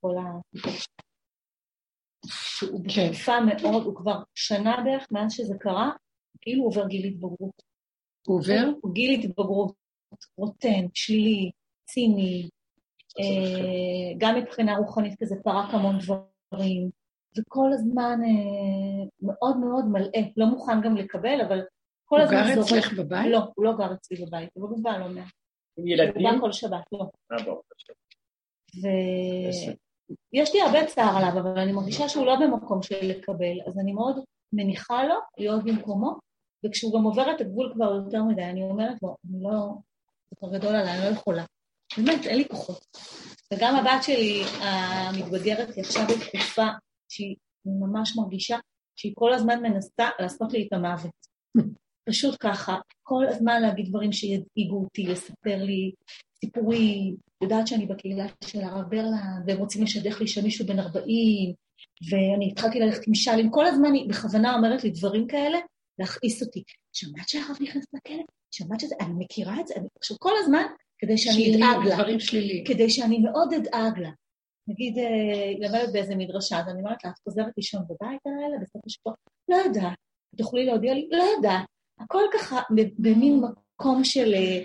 כל ה... שהוא בתקופה כן. מאוד, הוא כבר שנה בערך מאז שזה קרה, כאילו הוא עובר גיל התבגרות. הוא עובר? הוא גיל התבגרות, רוטן, שלילי, ציני, אה, גם מבחינה רוחנית כזה פרק המון דברים, וכל הזמן אה, מאוד מאוד מלאה, לא מוכן גם לקבל, אבל כל הזמן זורק. הוא גר אצלך בבית? לא, הוא לא גר אצלי בבית, אבל הוא בא לא מעט. עם ילדים? הוא בא כל שבת, לא. אה, ברור. ויש לי הרבה צער עליו, אבל אני מרגישה שהוא לא במקום של לקבל, אז אני מאוד מניחה לו להיות במקומו, וכשהוא גם עובר את הגבול כבר יותר מדי, אני אומרת לו, אני לא, זה כבר גדול עליי, אני לא יכולה. באמת, אין לי כוחות. וגם הבת שלי המתבגרת היא עכשיו בתקופה שהיא ממש מרגישה שהיא כל הזמן מנסה לעשות לי את המוות. פשוט ככה, כל הזמן להגיד דברים שידאיגו אותי, לספר לי סיפורים, יודעת שאני בקהילה של הרב ברלנד, והם רוצים לשדך לי שם מישהו בן 40, ואני התחלתי ללכת עם משאלים, כל הזמן היא בכוונה אומרת לי דברים כאלה, להכעיס אותי. שמעת שהרב נכנס לכלא? שמעת שזה? אני מכירה את זה? עכשיו, כל הזמן, כדי שאני אדאג לה. דברים שליליים. כדי שאני מאוד אדאג לה. נגיד, אה, היא למדת באיזה מדרשה, אז אני אומרת לה, את חוזרת לישון בבית הלילה, בסוף השבוע? לא יודעת. תוכלי להודיע לי? לא יודעת. הכל ככה במין מקום של אה,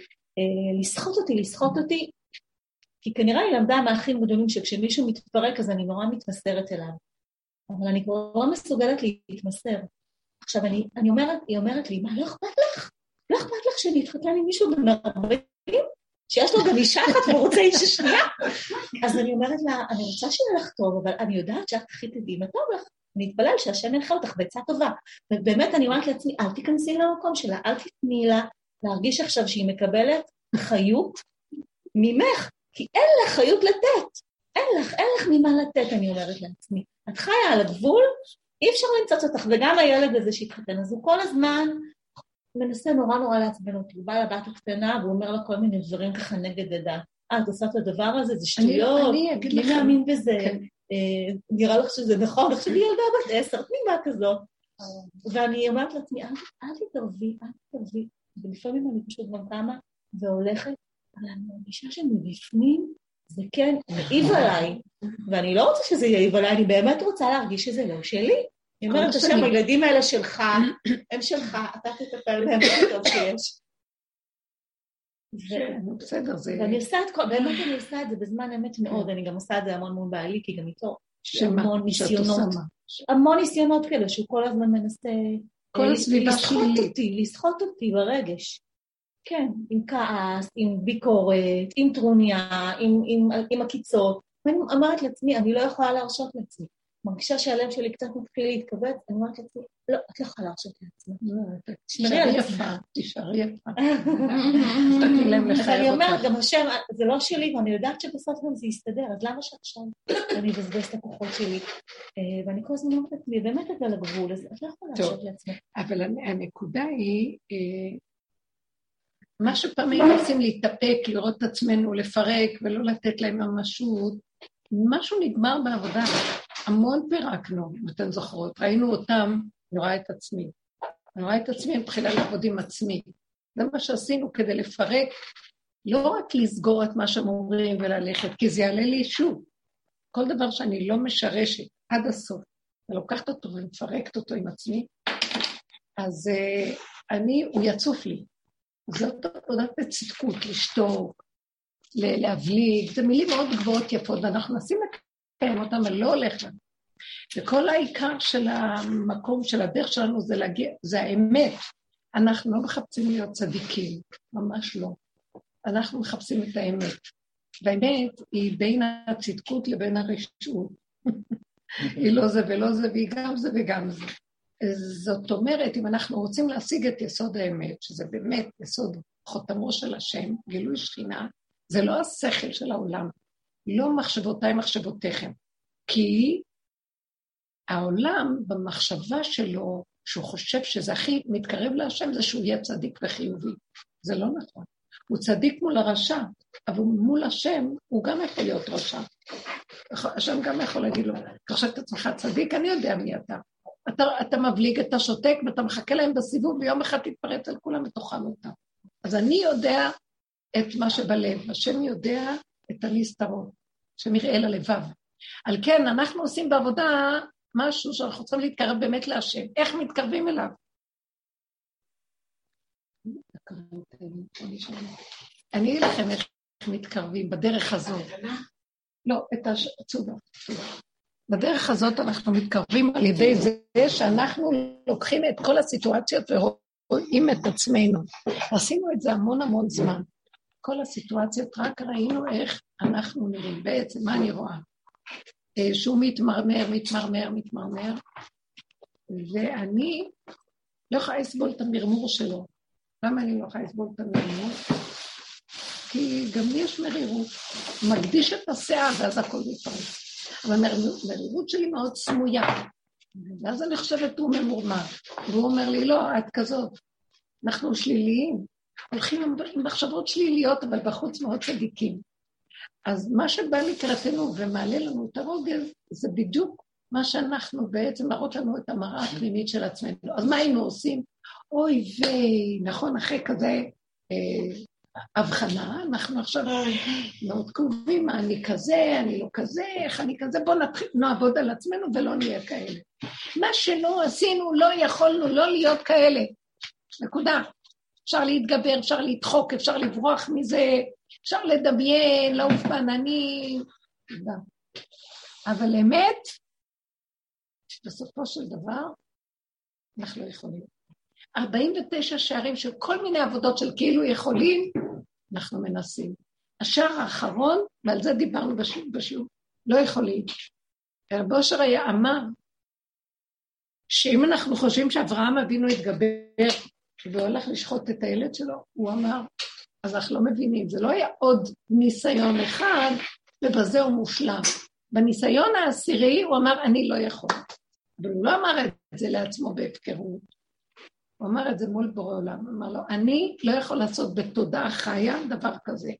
לסחוט אותי, לסחוט אותי, כי כנראה היא למדה מהאחים גדולים שכשמישהו מתפרק אז אני נורא מתמסרת אליו. אבל אני כבר לא מסוגלת להתמסר. עכשיו, אני, אני אומרת, היא אומרת לי, מה, לא אכפת לך? לא אכפת לך שאני אתחתן עם מישהו בן 40? שיש לו גם אישה אחת והוא רוצה אישה שנייה? אז אני אומרת לה, אני רוצה שיהיה לך טוב, אבל אני יודעת שאת הכי תדעי מה טוב לך. אני אתפלל שהשם ינחה אותך בעצה טובה. ובאמת אני אומרת לעצמי, אל תיכנסי למקום שלה, אל תתני לה להרגיש עכשיו שהיא מקבלת חיות ממך, כי אין לך חיות לתת. אין לך, אין לך ממה לתת, אני אומרת לעצמי. את חיה על הגבול, אי אפשר למצוץ אותך, וגם הילד הזה שהתחתן, אז הוא כל הזמן מנסה נורא נורא לעצבן אותי. הוא בא לבת הקטנה והוא אומר לה כל מיני דברים ככה נגד עדה. אה, את עושה את הדבר הזה? זה שטויות. מי מאמין בזה? כן. אה, נראה לך שזה נכון, עכשיו היא ילדה בת עשר, תמימה כזאת. ואני אומרת לעצמי, אל תתערבי, אל תתערבי. ולפעמים אני פשוט גם קמה והולכת, אבל אני מרגישה שמבפנים זה כן מעיב עליי, ואני לא רוצה שזה יעיב עליי, אני באמת רוצה להרגיש שזה לא שלי. אני אומרת, השם, הילדים האלה שלך, הם שלך, אתה תטפל בהם הכי טוב שיש. כן, בסדר, זה... ואני עושה את כל, באמת אני עושה את זה בזמן אמת מאוד, אני גם עושה את זה המון מול בעלי, כי גם איתו המון ניסיונות. המון ניסיונות כאלה, שהוא כל הזמן מנסה... כל הסביבה שלי. לסחוט אותי, לסחוט אותי ברגש. כן, עם כעס, עם ביקורת, עם טרוניה, עם, עם, עם עקיצות. ואני אומרת לעצמי, אני לא יכולה להרשות לעצמי. מרגישה שהלב שלי קצת מתחיל להתכווץ, אני אומרת לעצמי, לא, את לא יכולה להרשות לעצמי. תשמרי על יפה, תישארי יפה. אז אני אומרת, גם השם, זה לא שלי, ואני יודעת שבסוף גם זה יסתדר, אז למה שעכשיו אני אבזבז את הכוחות שלי? אה, ואני כל הזמן אומרת לעצמי, באמת את על הגבול, אז את לא יכולה להרשות לעצמי. אבל הנקודה היא, אה, מה שפעם היינו רוצים להתאפק, לראות את עצמנו, לפרק ולא לתת להם ממשות, משהו נגמר בעבודה. המון פירקנו, אם אתן זוכרות. ראינו אותם, אני רואה את עצמי. אני רואה את עצמי מבחינה לעבוד עם עצמי. זה מה שעשינו כדי לפרק, לא רק לסגור את מה שהם אומרים וללכת, כי זה יעלה לי שוב. כל דבר שאני לא משרשת עד הסוף, ולוקחת אותו ומפרקת אותו עם עצמי, אז uh, אני, הוא יצוף לי. זאת עבודת בצדקות, לשתוק, להבליג, זה מילים מאוד גבוהות יפות, ואנחנו מנסים לקיים אותם, אבל לא הולך לנו. וכל העיקר של המקום, של הדרך שלנו, זה להגיע, זה האמת. אנחנו לא מחפשים להיות צדיקים, ממש לא. אנחנו מחפשים את האמת. והאמת היא בין הצדקות לבין הרשעות. היא לא זה ולא זה, והיא גם זה וגם זה. זאת אומרת, אם אנחנו רוצים להשיג את יסוד האמת, שזה באמת יסוד חותמו של השם, גילוי שכינה, זה לא השכל של העולם, לא מחשבותיי מחשבותיכם. כי העולם, במחשבה שלו, שהוא חושב שזה הכי מתקרב להשם, זה שהוא יהיה צדיק וחיובי. זה לא נכון. הוא צדיק מול הרשע, אבל מול השם הוא גם יכול להיות רשע. השם גם יכול להגיד לו, אתה חושב את עצמך צדיק? אני יודע מי אתה. אתה, אתה מבליג, אתה שותק ואתה מחכה להם בסיבוב, ויום אחד תתפרץ על כולם ותאכל אותם. אז אני יודע את מה שבלב, השם יודע את הנסתרות, השם יראה ללבב. על כן, אנחנו עושים בעבודה משהו שאנחנו צריכים להתקרב באמת להשם. איך מתקרבים אליו? אני אגיד לכם איך מתקרבים בדרך הזאת. לא, את העצובה. בדרך הזאת אנחנו מתקרבים על ידי זה שאנחנו לוקחים את כל הסיטואציות ורואים את עצמנו. עשינו את זה המון המון זמן. כל הסיטואציות, רק ראינו איך אנחנו נראים. בעצם, מה אני רואה? אה, שהוא מתמרמר, מתמרמר, מתמרמר, ואני לא יכולה לסבול את המרמור שלו. למה אני לא יכולה לסבול את המרמור? כי גם לי יש מרירות. מקדיש את הסאה ואז הכל מתפרץ. אבל המרירות שלי מאוד סמויה. ואז אני חושבת, הוא ממורמר. והוא אומר לי, לא, את כזאת. אנחנו שליליים. הולכים עם מחשבות שליליות, אבל בחוץ מאוד צדיקים. אז מה שבא לקראתנו ומעלה לנו את הרוגז, זה בדיוק מה שאנחנו בעצם מראות לנו את המראה הפנימית של עצמנו. אז מה היינו עושים? אוי ויי, נכון, אחרי כזה אה, הבחנה, אנחנו עכשיו מאוד קרובים, אני כזה, אני לא כזה, איך אני כזה, בואו נתחיל, נעבוד על עצמנו ולא נהיה כאלה. מה שלא עשינו, לא יכולנו לא להיות כאלה. נקודה. אפשר להתגבר, אפשר לדחוק, אפשר לברוח מזה, אפשר לדמיין, לעוף בעננים. אבל אמת, בסופו של דבר, אנחנו לא יכולים. 49 שערים של כל מיני עבודות של כאילו יכולים, אנחנו מנסים. השער האחרון, ועל זה דיברנו בשיעור, לא יכולים. רב אושר היה אמר שאם אנחנו חושבים שאברהם אבינו התגבר והולך לשחוט את הילד שלו, הוא אמר, אז אנחנו לא מבינים, זה לא היה עוד ניסיון אחד, ובזה הוא מושלם. בניסיון העשירי הוא אמר, אני לא יכול. אבל הוא לא אמר את זה לעצמו בהפקרות. הוא אמר את זה מול בורא עולם, הוא אמר לו, אני לא יכול לעשות בתודעה חיה דבר כזה.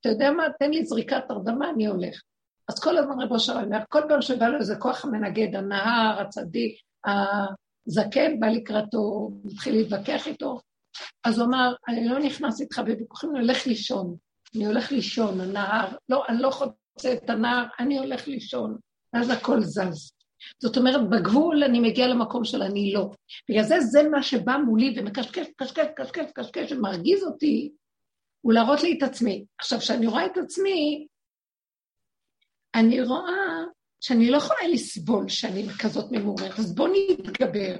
אתה יודע מה, תן לי זריקת הרדמה, אני הולך. אז כל הזמן רבו של אומר, כל פעם שבא לו איזה כוח המנגד, הנהר, הצדיק, הזקן בא לקראתו, מתחיל להתווכח איתו, אז הוא אמר, אני לא נכנס איתך בוויכוחים, אני הולך לישון. אני הולך לישון, הנהר, לא, אני לא חוצה את הנהר, אני הולך לישון. ואז הכל זז. זאת אומרת, בגבול אני מגיע למקום של אני לא. בגלל זה, זה מה שבא מולי ומקשקש, קשקש, קשקש, קשקש, ומרגיז אותי, הוא להראות לי את עצמי. עכשיו, כשאני רואה את עצמי, אני רואה שאני לא יכולה לסבול שאני כזאת ממוררת, אז בואו נתגבר.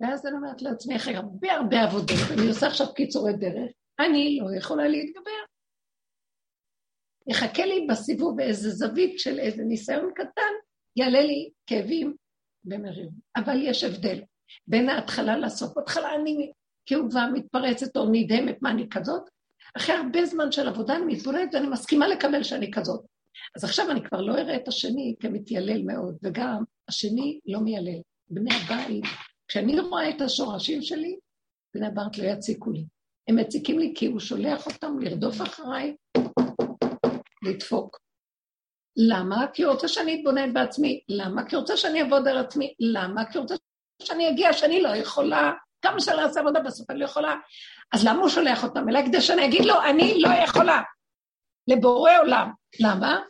ואז אני אומרת לעצמי, אחרי הרבה הרבה עבודות, אני עושה עכשיו קיצורי דרך, אני לא יכולה להתגבר. יחכה לי בסיבוב באיזה זווית של איזה ניסיון קטן, יעלה לי כאבים ומריב. אבל יש הבדל בין ההתחלה לסוף. בהתחלה אני כאובה, מתפרצת או נדהמת, מה אני כזאת? אחרי הרבה זמן של עבודה אני מתבוננת ואני מסכימה לקבל שאני כזאת. אז עכשיו אני כבר לא אראה את השני כמתיילל מאוד, וגם השני לא מיילל. בני הבית, כשאני רואה את השורשים שלי, בני הבית לא יציקו לי. הם מציקים לי כי הוא שולח אותם לרדוף אחריי, לדפוק. למה? כי הוא רוצה שאני אתבונן בעצמי. למה? כי הוא רוצה שאני אעבוד על עצמי. למה? כי הוא רוצה שאני אגיע שאני לא יכולה, כמה שאני אעשה עבודה בסוף אני לא יכולה. אז למה הוא שולח אותם אליי? כדי שאני אגיד לו, אני לא יכולה. לבורא עולם. למה?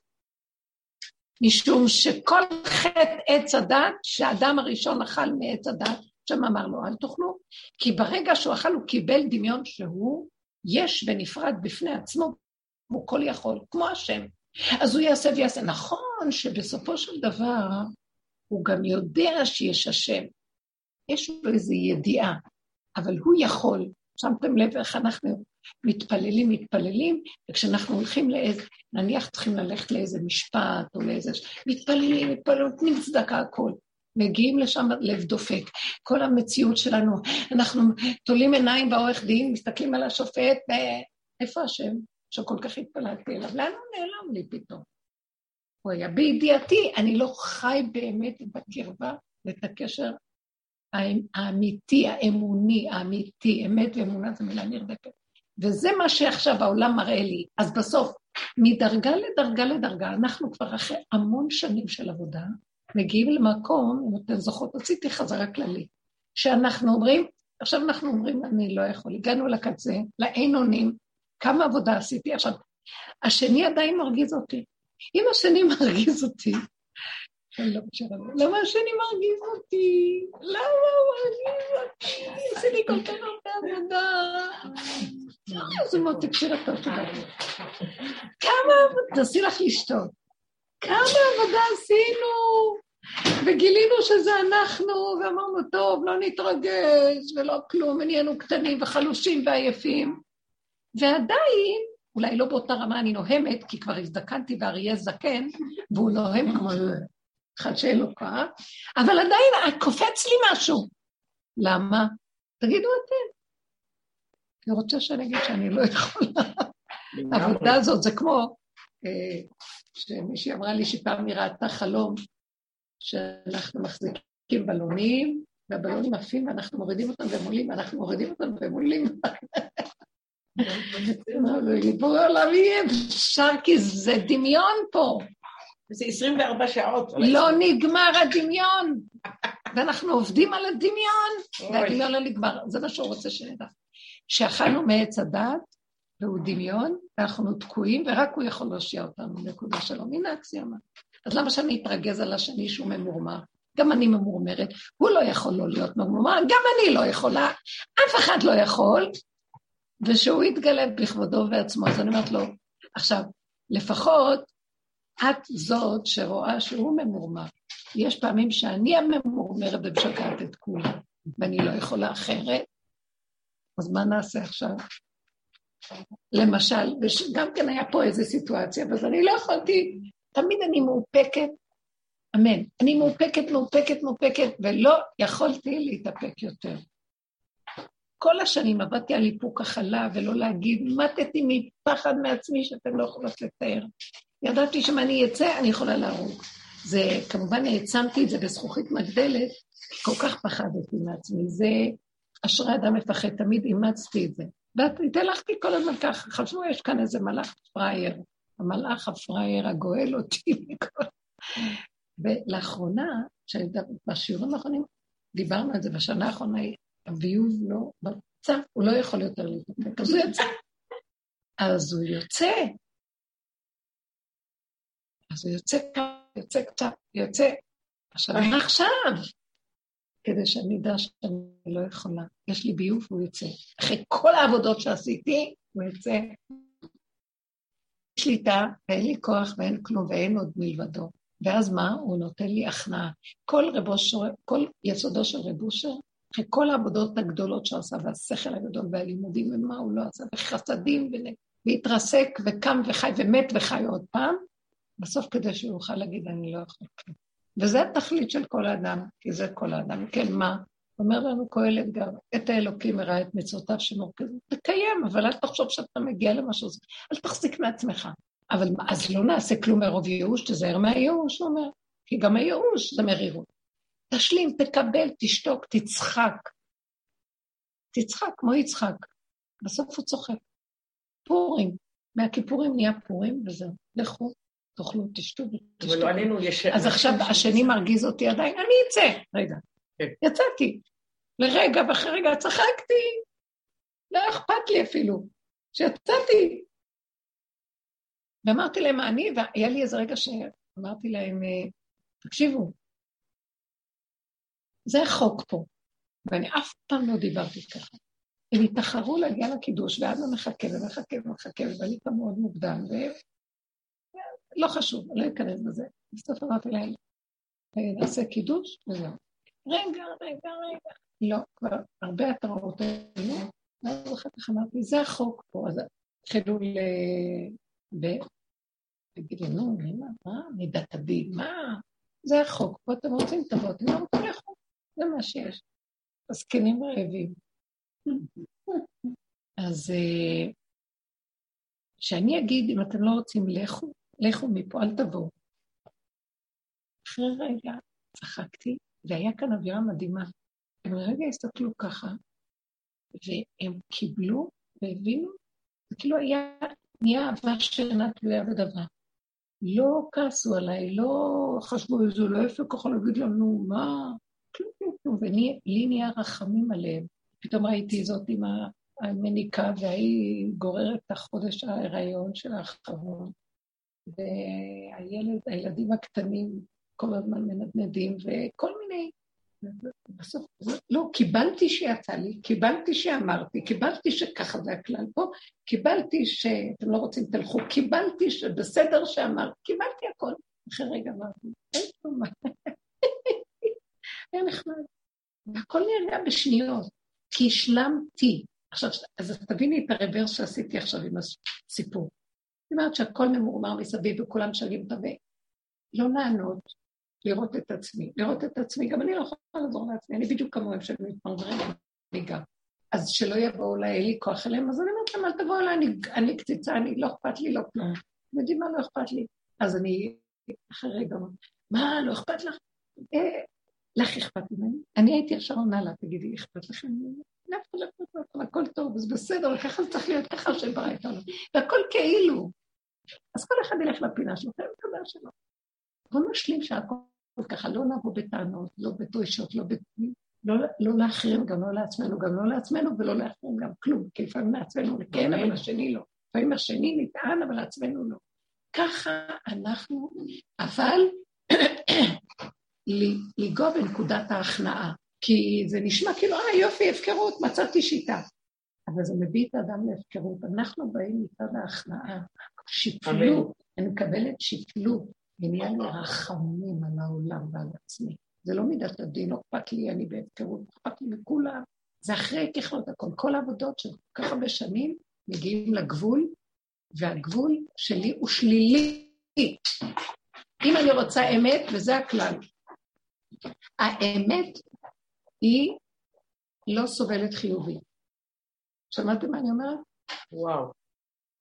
משום שכל חטא עץ הדת, שהאדם הראשון אכל מעץ הדת, שם אמר לו, אל תאכלו, כי ברגע שהוא אכל הוא קיבל דמיון שהוא יש ונפרד בפני עצמו, הוא כל יכול, כמו השם. אז הוא יעשה ויעשה. נכון שבסופו של דבר הוא גם יודע שיש השם. יש לו איזו ידיעה, אבל הוא יכול. שמתם לב איך אנחנו מתפללים, מתפללים, וכשאנחנו הולכים לאיזה, נניח צריכים ללכת לאיזה משפט או לאיזה... מתפללים, מתפללים, נותנים צדקה הכל. מגיעים לשם לב דופק. כל המציאות שלנו, אנחנו תולים עיניים בעורך דין, מסתכלים על השופט, ואיפה השם? שכל כך התפללתי אליו, לאן הוא נעלם לי פתאום? הוא היה בידיעתי, אני לא חי באמת בקרבה ואת הקשר האמיתי, האמוני, האמיתי, אמת ואמונה זו מילה נרדפת. וזה מה שעכשיו העולם מראה לי. אז בסוף, מדרגה לדרגה לדרגה, אנחנו כבר אחרי המון שנים של עבודה, מגיעים למקום, אם אתן זוכרות, עשיתי חזרה כללית, שאנחנו אומרים, עכשיו אנחנו אומרים, אני לא יכול, הגענו לקצה, לאין אונים, כמה עבודה עשיתי. עכשיו, השני עדיין מרגיז אותי. אם השני מרגיז אותי, למה השני מרגיז אותי? למה הוא מרגיז אותי? עושה לי כל כך הרבה עבודה. איזה מותק של הטוב כמה עבודה, תעשי לך לשתות. כמה עבודה עשינו, וגילינו שזה אנחנו, ואמרנו, טוב, לא נתרגש ולא כלום, ונהיינו קטנים וחלושים ועייפים. ועדיין, אולי לא באותה רמה אני נוהמת, כי כבר הזדקנתי ואריה זקן, והוא נוהם כמו לו כוח, אבל עדיין קופץ לי משהו. למה? תגידו אתם. אני רוצה שאני אגיד שאני לא יכולה. העבודה הזאת זה כמו אה, שמישהי אמרה לי שפעם היא ראתה חלום שאנחנו מחזיקים בלונים, והבלונים עפים ואנחנו מורידים אותם והם עולים, ואנחנו מורידים אותם והם עולים. בורא עולם יהיה אפשר כי זה דמיון פה. זה 24 שעות. לא נגמר הדמיון, ואנחנו עובדים על הדמיון, והדמיון לא נגמר, זה מה שהוא רוצה שנדע. שאכלנו מעץ הדת, והוא דמיון, ואנחנו תקועים, ורק הוא יכול להושיע אותנו, נקודה שלום. הנה אקסיומה. אז למה שאני אתרגז על השני שהוא ממורמר? גם אני ממורמרת, הוא לא יכול לא להיות ממורמר, גם אני לא יכולה, אף אחד לא יכול, ושהוא יתגלה בכבודו ועצמו. אז אני אומרת לו, עכשיו, לפחות את זאת שרואה שהוא ממורמר. יש פעמים שאני הממורמרת ומשגעת את כולם, ואני לא יכולה אחרת, אז מה נעשה עכשיו? למשל, גם כן היה פה איזו סיטואציה, אז אני לא יכולתי, תמיד אני מאופקת, אמן. אני מאופקת, מאופקת, מאופקת, ולא יכולתי להתאפק יותר. כל השנים עבדתי על איפוק החלה ולא להגיד, מתתי מפחד מעצמי שאתם לא יכולות לתאר. ידעתי שאם אני אצא, אני יכולה להרוג. זה, כמובן העצמתי את זה בזכוכית מגדלת, כל כך פחדתי מעצמי. זה, אשרי אדם מפחד, תמיד אימצתי את זה. והתהלכתי כל הזמן ככה, חשבו, יש כאן איזה מלאך פראייר. המלאך הפראייר הגואל אותי מכל... ולאחרונה, בשיעורים האחרונים, דיברנו על זה בשנה האחרונה, הביוב לא, בצע, הוא לא יכול יותר להתאפק, אז הוא יוצא. אז הוא יוצא. אז הוא יוצא ככה, יוצא קצת, יוצא. עכשיו, מה עכשיו? כדי שאני אדע שאני לא יכולה. יש לי ביוב והוא יוצא. אחרי כל העבודות שעשיתי, הוא יוצא. שליטה, ואין לי כוח ואין כלום ואין עוד מלבדו. ואז מה? הוא נותן לי הכנעה. כל, רבושר, כל יסודו של רב אושר, אחרי כל העבודות הגדולות שהוא עשה, והשכל הגדול והלימודים, ומה הוא לא עשה, וחסדים, והתרסק, וקם וחי, ומת וחי עוד פעם, בסוף כדי שהוא יוכל להגיד, אני לא יכול כלום. וזה התכלית של כל האדם, כי זה כל האדם. כן, מה? אומר לנו קהלת גם, את האלוקים הראה את מצוותיו שמורכזות, תקיים, אבל אל תחשוב שאתה מגיע למשהו, אל תחזיק מעצמך. אבל אז לא נעשה כלום מרוב ייאוש, תזהר מהייאוש, הוא אומר, כי גם הייאוש זה מרירות. תשלים, תקבל, תשתוק, תצחק. תצחק, כמו יצחק. בסוף הוא צוחק. פורים. מהכיפורים נהיה פורים, וזהו. לכו, תאכלו, תשתו ותשתו. אבל לא עלינו, יש... אז עכשיו השני מרגיז אותי עדיין, אני אצא. רגע. כן. יצאתי. לרגע, ואחרי רגע צחקתי. לא אכפת לי אפילו. שיצאתי. ואמרתי להם, אני, והיה לי איזה רגע שאמרתי להם, אה, תקשיבו, זה החוק פה, ואני אף פעם לא דיברתי ככה. הם התאחרו להגיע לקידוש, ואבא מחכה ומחכה ומחכה, ובנית מאוד מוקדם, ולא חשוב, לא אכנס בזה. בסוף אמרתי להם, נעשה קידוש, וזהו. רגע, רגע, רגע. לא, כבר הרבה התראות היו, ואז אחר כך אמרתי, זה החוק פה, אז התחילו ל... תגידו, נו, מה, מידת הדין, מה? זה החוק, פה אתם רוצים, תבואו, אתם לא רוצים לאכול, זה מה שיש. הזקנים רעבים. אז אה, שאני אגיד, אם אתם לא רוצים, לכו, לכו מפה, אל תבואו. אחרי רגע צחקתי, והיה כאן אווירה מדהימה. הם לרגע הסתכלו ככה, והם קיבלו והבינו, זה כאילו היה, נהיה אהבה שאינה תלויה בדבר. לא כעסו עליי, לא חשבו איזה לא יפה ככה להגיד לנו, מה? כלום, כלום. ולי נהיה רחמים עליהם. פתאום ראיתי זאת עם המניקה, והיא גוררת את החודש ההיריון של האחרון. והילד, הילדים הקטנים כל הזמן מנדנדים, וכל מיני... בסוף, לא, קיבלתי שיצא לי, קיבלתי שאמרתי, קיבלתי שככה זה הכלל פה, קיבלתי שאתם לא רוצים תלכו, קיבלתי שבסדר שאמרת, קיבלתי הכל. אחרי רגע אמרתי, אין פה מה. היה נחמד. והכל נרגע בשניות, כי השלמתי. עכשיו, אז תביני את הרוורס שעשיתי עכשיו עם הסיפור. זאת אומרת שהכל ממורמר מסביב וכולם שואלים אותה, ולא לענות, לראות את עצמי. לראות את עצמי, גם אני לא יכולה לעזור לעצמי, אני בדיוק כמוהם שהם מתפרברים, אני גם. אז שלא יבואו אליי, אין לי כוח אליהם, אז אני אומרת להם, אל תבואו אליי, אני, אני קציצה, אני, לא אכפת לי, לא כלום. אתם יודעים מה לא אכפת לי? אז אני אחרי רגע, מה, לא אכפת לך? אה, לך אכפת ממני? אני הייתי ישר עונה לה, תגידי, אכפת לכם ממני? לאף לא אכפת לכם, הכל טוב, אז בסדר, וככה זה צריך להיות, ככה השם ברא איתנו. והכל כאילו. אז כל אחד ילך לפינה שלו, ותודה שלו. בואו נשלים שהכל ככה, לא נבוא בטענות, לא בדרישות, לא, ב... לא, לא לאחרים, גם לא לעצמנו, גם לא לעצמנו ולא לאחרים גם כלום, כי לפעמים לעצמנו כן, אבל השני לא. לפעמים השני נטען, אבל לעצמנו לא. ככה אנחנו, אבל לנגוע בנקודת ההכנעה, כי זה נשמע כאילו, אה יופי, הפקרות, מצאתי שיטה. אבל זה מביא את האדם להפקרות. אנחנו באים מצד ההכנעה, שפלות, אני מקבלת שפלות, ונהיה לי רחמים על העולם ועל עצמי. זה לא מידת הדין, לא אכפת לי, אני בהפקרות, אכפת לי מכולם. זה אחרי ככלות הכל. כל העבודות של כל כך הרבה שנים מגיעים לגבול, והגבול שלי הוא שלילי. אם אני רוצה אמת, וזה הכלל, האמת היא לא סובלת חיובי. שמעתם מה אני אומרת? וואו.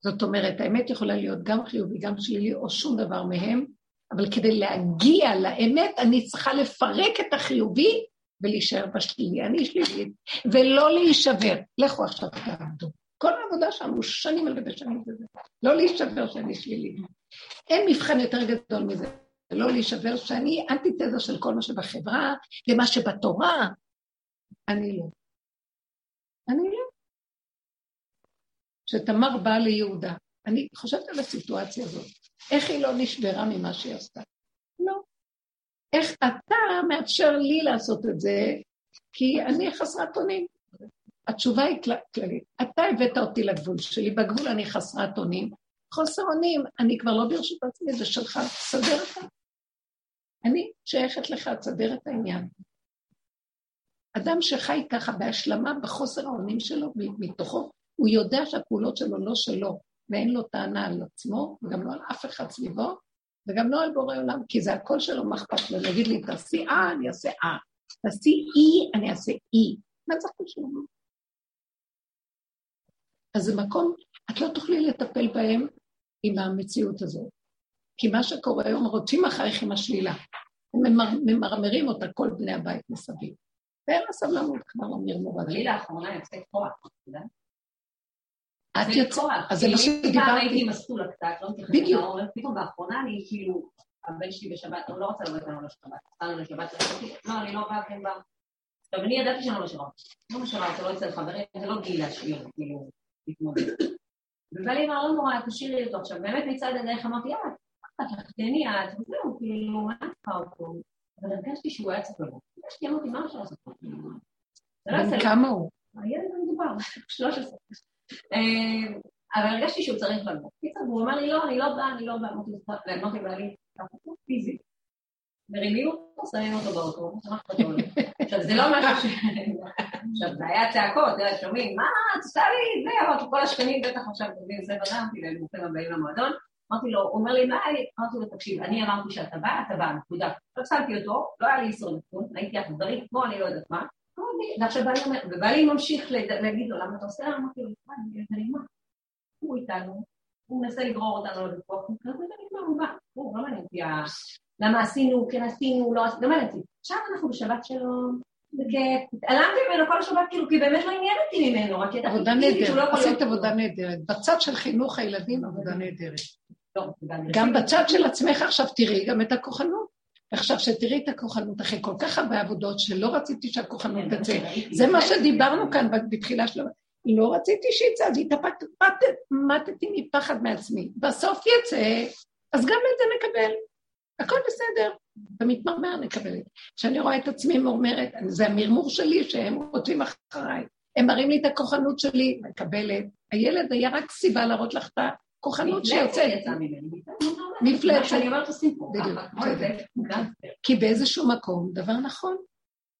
זאת אומרת, האמת יכולה להיות גם חיובי, גם שלילי, או שום דבר מהם, אבל כדי להגיע לאמת, אני צריכה לפרק את החיובי ולהישאר בשלילי. אני שלילית, ולא להישבר. לכו עכשיו תעבדו. כל העבודה שלנו שנים על גבי שנים בזה. לא להישבר שאני שלילית. אין מבחן יותר גדול מזה. לא להישבר שאני אנטיתזה של כל מה שבחברה ומה שבתורה. אני לא. אני לא. שתמר באה ליהודה. אני חושבת על הסיטואציה הזאת. איך היא לא נשברה ממה שהיא עשתה? לא. איך אתה מאפשר לי לעשות את זה, כי אני חסרת אונים. התשובה היא כללית. אתה הבאת אותי לגבול שלי, בגבול אני חסרת אונים. חוסר אונים, אני כבר לא ברשות עצמי, זה שלך, תסדר אתה. אני שייכת לך, תסדר את העניין. אדם שחי ככה בהשלמה בחוסר האונים שלו, מתוכו, הוא יודע שהפעולות שלו לא שלו, ואין לו טענה על עצמו, וגם לא על אף אחד סביבו, וגם לא על בורא עולם, כי זה הקול שלו, מה אכפת לו? להגיד לי, תעשי אה, אני אעשה אה. תעשי אי, אני אעשה אי. מה זה הקול שלו? אז זה מקום, את לא תוכלי לטפל בהם עם המציאות הזאת. כי מה שקורה היום, רודפים אחריך עם השלילה. הם ממרמרים אותה, כל בני הבית מסביב. ואין לה סבלנות כבר למרמור הזה. לי לאחרונה יוצאת כוח, את יודעת? את יוצאת, אז זה מה שדיברתי. פעם הייתי מסטולה קצת, לא מתייחסת לעומר, פתאום באחרונה אני כאילו, הבן שלי בשבת, הוא לא רוצה לבוא איתנו לשבת, נסענו לשבת, לא, אני לא באה, כן באה. עכשיו, אני ידעתי שאני לא משאירה לא משאירה אותו, לא אצל חברים, זה לא גיל להשאיר, כאילו, להתמודד. ובא לי מאוד נורא, תשאירי אותו. עכשיו, באמת מצד הדרך אמרתי, יאללה, תחתני את, וזהו, כאילו, מה אני צריכה אותו? אבל הרגשתי שהוא היה צריך לבוא. הרגשתי, אמרתי, מה אפשר לעשות? לא בן כמה הוא? הילד המדובר, 13. אה, אבל הרגשתי שהוא צריך לבוא. קיצר, והוא אמר לי, לא, אני לא באה, אני לא באה. אמרתי לבעלי, פיזית. מרימים אותו, שמים אותו באוטו, עכשיו, זה לא משהו ש... עכשיו, זה היה צעקות, שומעים, מה, לי זה, אמרתי, כל השכנים בטח עכשיו תבין זה בדרתי, והם ברוכים הבאים למועדון. אמרתי לו, הוא אומר לי, מה, אמרתי לו, תקשיב, אני אמרתי שאתה בא, אתה בא, נקודה. לא שמתי אותו, לא היה לי איסור נתון, הייתי אכזרית, כמו אני לא יודעת מה. ועכשיו בעלי אומר, ובעלי ממשיך להגיד לו, למה אתה עושה? אמרתי לו, אני מה? הוא איתנו, הוא מנסה לגרור אותנו לוויכוח, זה נגמר, הוא בא, הוא לא מעניין אותי למה עשינו, כן עשינו, לא עשינו, לא מעניין אותי. עכשיו אנחנו בשבת שלום, וכיף, התעלמתי ממנו כל השבת, כאילו, כי באמת לא עניין אותי ממנו, רק ידעתי עבודה נהדרת, עשית עבודה נהדרת. בצד של חינוך הילדים, עבודה נהדרת. לא, גם בצד של עצמך עכשיו תראי גם את הכוחנות. עכשיו שתראי את הכוחנות אחרי כל כך הרבה עבודות שלא רציתי שהכוחנות כן, תצא. זה מה שדיברנו כאן בתחילה שלו. לא רציתי שיצא, אז התאפקתי, מפחד מעצמי. בסוף יצא, אז גם את זה נקבל. הכל בסדר. במתמרמר נקבל את זה. כשאני רואה את עצמי מורמרת, זה המרמור שלי שהם רוצים אחריי. הם מראים לי את הכוחנות שלי, מקבלת. הילד היה רק סיבה להראות לך את הכוחנות שיוצאת. מפלצת. אני אומרת עושים פה. בדיוק, כי באיזשהו מקום, דבר נכון.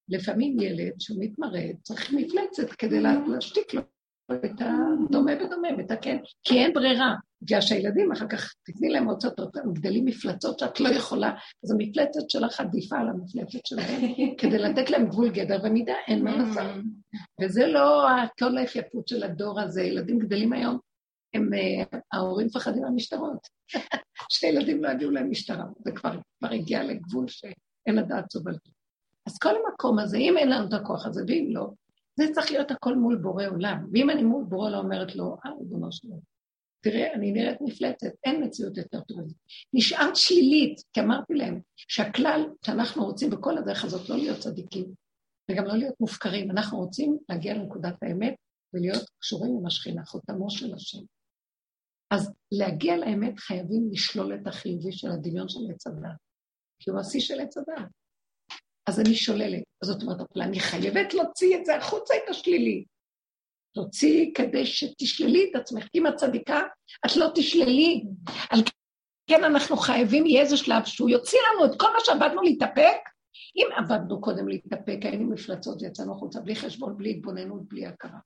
לפעמים ילד שהוא מתמרד צריך מפלצת כדי להשתיק לו את הדומה ודומה, מתקן, כי אין ברירה. בגלל שהילדים אחר כך, תתני להם הוצאות, הם גדלים מפלצות שאת לא יכולה, אז המפלצת שלך עדיפה על המפלצת שלהם, כדי לתת להם גבול גדר ומידה, אין מה לעשות. וזה לא כל היפייפות של הדור הזה, ילדים גדלים היום, הם, אה, ההורים מפחדים מהמשטרות. שני ילדים לא יגיעו להם משטרה, זה כבר, כבר הגיע לגבול שאין לדעת סובלת. אז כל המקום הזה, אם אין לנו את הכוח הזה, ואם לא, זה צריך להיות הכל מול בורא עולם. ואם אני מול בורא עולם אומרת לו, אה, ריבונו שלו, תראה, אני נראית מפלצת, אין מציאות יותר טובה. נשארת שלילית, כי אמרתי להם שהכלל שאנחנו רוצים בכל הדרך הזאת לא להיות צדיקים, וגם לא להיות מופקרים, אנחנו רוצים להגיע לנקודת האמת ולהיות קשורים עם השכינה, חותמו של השם. אז להגיע לאמת חייבים לשלול את החיובי של הדמיון של עץ הדת, כי הוא השיא של עץ הדת. אז אני שוללת. אז זאת אומרת, אבל אני חייבת להוציא את זה החוצה, את השלילי. תוציאי כדי שתשללי את עצמך. אם את צדיקה, את לא תשללי. על כן אנחנו חייבים, יהיה איזה שלב שהוא יוציא לנו את כל מה שעבדנו להתאפק. אם עבדנו קודם להתאפק, היינו מפלצות ויצאנו החוצה בלי חשבון, בלי התבוננות, בלי הכרה.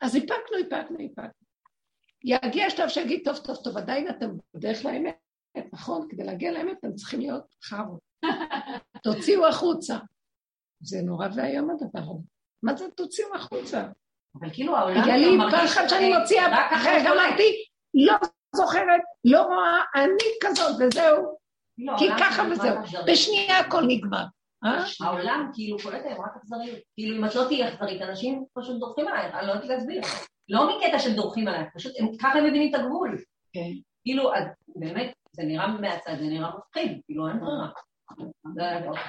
אז איפקנו, איפקנו, איפקנו. יגיע שלב שיגיד, טוב, טוב, טוב, עדיין אתם בדרך לאמת, נכון? כדי להגיע לאמת אתם צריכים להיות חרות. תוציאו החוצה. זה נורא ואיום הדבר הזה. מה זה תוציאו החוצה? אבל כאילו העולם... היה לי פחד שאני מוציאה, רגע אמרתי, לא זוכרת, לא רואה, אני כזאת, וזהו. לא, כי ככה וזהו. בשנייה הכל נגמר. אה? העולם כאילו קולט היום רק אכזריות. כאילו אם את לא תהיי אכזרית, אנשים פשוט דורכים עלייך, אני לא יודעת להסביר. לא מקטע של דורכים עלייך, פשוט ככה הם מבינים את הגבול. כן. כאילו, באמת, זה נראה מהצד, זה נראה מפחיד, כאילו אין ברירה.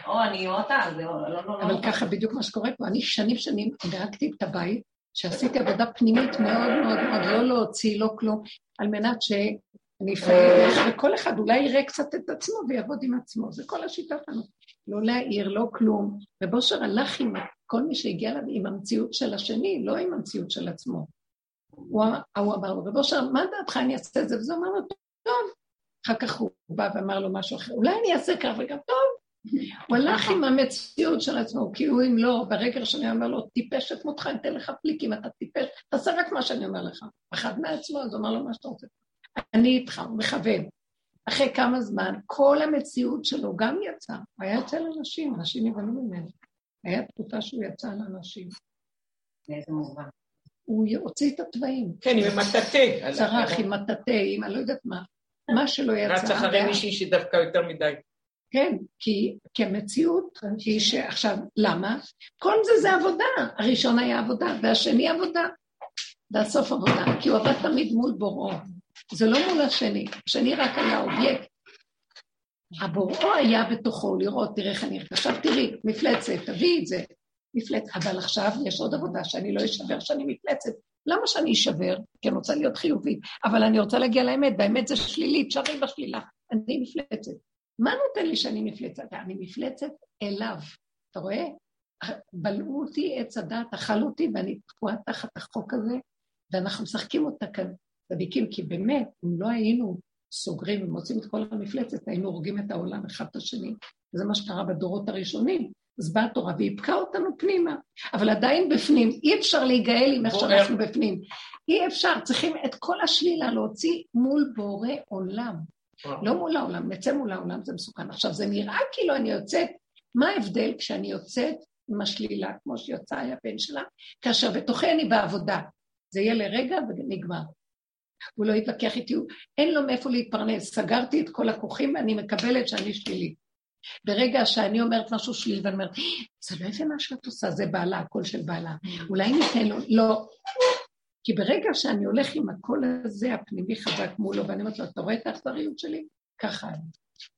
או אני או אתה, זה לא, לא, לא. אבל ככה בדיוק מה שקורה פה. אני שנים שנים דירקתי את הבית, שעשיתי עבודה פנימית מאוד מאוד מאוד, לא להוציא, לא כלום, על מנת שאני אפעל, וכל אחד אולי יראה קצת את עצמו ויעבוד עם עצמו. זה כל השיטה שלנו. לא להעיר, לא כלום. ובושר הלך עם כל מי שהגיע אליו עם המציאות של השני, לא עם המציאות של עצמו. הוא אמר לו, ובושר, מה דעתך אני אעשה את זה? וזה אמר לו, טוב. אחר כך הוא בא ואמר לו משהו אחר, אולי אני אעשה כך וגם טוב. הוא הלך עם המציאות של עצמו, הוא אם לא, ברגע שאני אומר לו, טיפש את מותך, אני אתן לך פליקים, אתה טיפש, תעשה רק מה שאני אומר לך. אחד מעצמו, אז הוא אמר לו מה שאתה רוצה. אני איתך, הוא מכוון. אחרי כמה זמן, כל המציאות שלו גם יצא. הוא היה יוצא לאנשים, אנשים נבהלו ממנו. היה תקופה שהוא יצא לאנשים. באיזה מובן? הוא הוציא את התוואים. כן, עם המטאטא. צרח עם מטאטא, עם אני לא יודעת מה. מה שלא יצא. רץ אחרי מישהי שדווקא יותר מדי. כן, כי, כי המציאות היא שעכשיו, למה? כל זה זה עבודה. הראשון היה עבודה, והשני עבודה. והסוף עבודה, כי הוא עבד תמיד מול בוראו. זה לא מול השני, השני רק היה אובייקט. הבוראו היה בתוכו לראות, תראה איך אני... עכשיו תראי, מפלצת, תביאי את זה. מפלצת, אבל עכשיו יש עוד עבודה שאני לא אשבר שאני מפלצת. למה שאני אשבר? כי אני רוצה להיות חיובית, אבל אני רוצה להגיע לאמת, והאמת זה שלילית, שרי בשלילה. אני מפלצת. מה נותן לי שאני מפלצת? אני מפלצת אליו. אתה רואה? בלעו אותי עץ הדת, אכלו אותי, ואני תקועה תחת החוק הזה, ואנחנו משחקים אותה כאן צדיקים, כי באמת, אם לא היינו סוגרים ומוצאים את כל המפלצת, היינו הורגים את העולם אחד את השני. זה מה שקרה בדורות הראשונים. אז באה התורה והיפקה אותנו פנימה, אבל עדיין בפנים, אי אפשר להיגאל עם איך שאנחנו בפנים. אי אפשר, צריכים את כל השלילה להוציא מול בורא עולם. לא מול העולם, נצא מול העולם זה מסוכן. עכשיו, זה נראה כאילו אני יוצאת, מה ההבדל כשאני יוצאת עם השלילה, כמו שיוצא הבן שלה, כאשר בתוכי אני בעבודה. זה יהיה לרגע ונגמר. הוא לא יתווכח איתי, אין לו מאיפה להתפרנס. סגרתי את כל הכוכים ואני מקבלת שאני שלילית. ברגע שאני אומרת משהו שלילי ואני אומרת, זה לא יפה מה שאת עושה, זה בעלה, הקול של בעלה. אולי ניתן לו, לא. כי ברגע שאני הולך עם הקול הזה, הפנימי חזק מולו, ואני אומרת לו, אתה רואה את האכזריות שלי? ככה אני.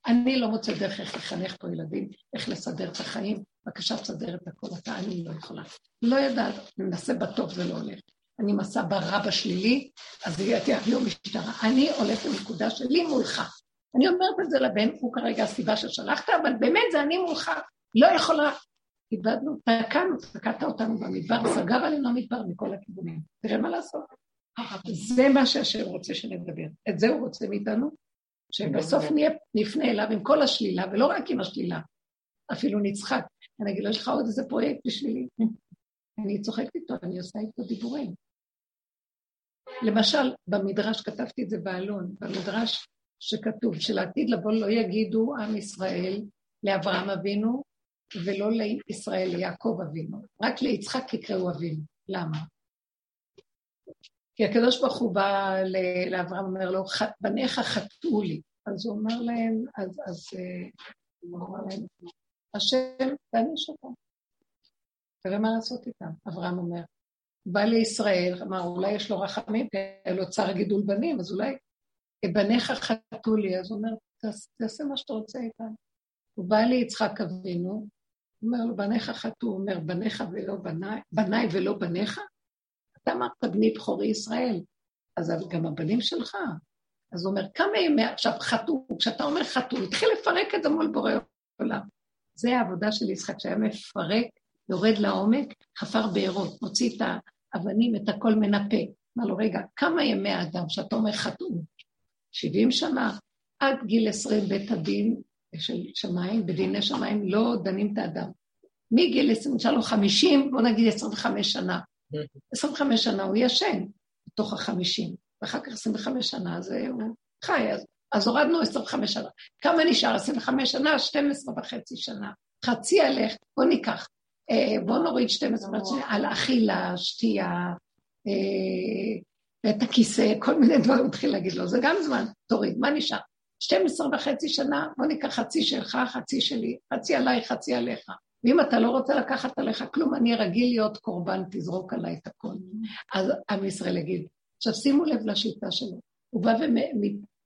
אני לא מוצא דרך איך לחנך פה ילדים, איך לסדר את החיים. בבקשה, תסדר את הכל, אתה, אני לא יכולה. לא יודעת, אני מנסה בטוב, זה לא הולך. אני מסע ברע בשלילי, אז יביאו משטרה. אני הולכת לנקודה שלי מולך. אני אומרת את זה לבן, הוא כרגע הסיבה ששלחת, אבל באמת זה אני מולך, לא יכולה. איבדנו, תקענו, תקעת אותנו במדבר, סגר עלינו המדבר מכל הכיוונים. תראה מה לעשות. זה מה שהשם רוצה שנדבר. את זה הוא רוצה מאיתנו, שבסוף נפנה אליו עם כל השלילה, ולא רק עם השלילה, אפילו נצחק. אני אגיד לו, יש לך עוד איזה פרויקט בשבילי? אני צוחקת איתו, אני עושה איתו דיבורים. למשל, במדרש, כתבתי את זה בעלון, במדרש שכתוב, שלעתיד לבוא לא יגידו עם ישראל לאברהם אבינו, ולא לישראל, ליעקב אבינו, רק ליצחק יקראו אבינו. למה? כי הקדוש ברוך הוא בא לאברהם, אומר לו, בניך חטאו לי. אז הוא אומר להם, אז, אז אה, השם תעניש אותם. תראה מה לעשות איתם. אברהם אומר, בא לישראל, אמר, אולי יש לו רחמים, היה לו צער גידול בנים, אז אולי בניך חטאו לי, אז הוא אומר, תעשה מה שאתה רוצה איתם. הוא בא ליצחק אבינו, הוא אומר לו, בניך חטאו, הוא אומר, בניך ולא בניי, בניי ולא בניך? אתה אמרת בני בכורי ישראל, אז גם הבנים שלך. אז הוא אומר, כמה ימי עכשיו חטאו, כשאתה אומר חטאו, התחיל לפרק את זה מול בורא עולם. זה העבודה של יצחק, שהיה מפרק, יורד לעומק, חפר בארות, מוציא את האבנים, את הכל מנפה. אמר לו, רגע, כמה ימי האדם שאתה אומר חטאו? 70 שנה, עד גיל 20 בית הדין של שמיים, בדיני שמיים לא דנים את האדם. מגיל 20, נשאר לו 50, בוא נגיד 25 שנה. 25 שנה הוא ישן בתוך ה-50, ואחר כך 25 שנה אז הוא חי, אז, אז הורדנו 25 שנה. כמה נשאר? 25 שנה? 12 וחצי שנה. חצי הלך, בוא ניקח. אה, בוא נוריד 12 וחצי על אכילה, שתייה, אה, את הכיסא, כל מיני דברים מתחיל להגיד לו, זה גם זמן, תוריד, מה נשאר? 12 וחצי שנה, בוא ניקח חצי שלך, חצי שלי, חצי עליי, חצי עליך. ואם אתה לא רוצה לקחת עליך כלום, אני רגיל להיות קורבן, תזרוק עליי את הכול. אז עם ישראל יגיד. עכשיו שימו לב לשיטה שלו. הוא בא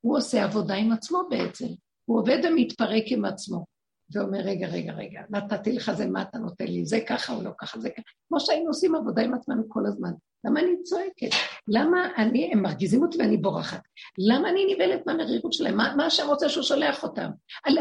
והוא עושה עבודה עם עצמו בעצם. הוא עובד ומתפרק עם עצמו. ואומר, רגע, רגע, רגע, נתתי לך זה, מה אתה נותן לי? זה ככה או לא ככה, זה ככה. כמו שהיינו עושים עבודה עם עצמנו כל הזמן. למה אני צועקת? למה אני, הם מרגיזים אותי ואני בורחת? למה אני נבהלת מהמרירות שלהם? מה, מה השם רוצה שהוא שולח אותם? על,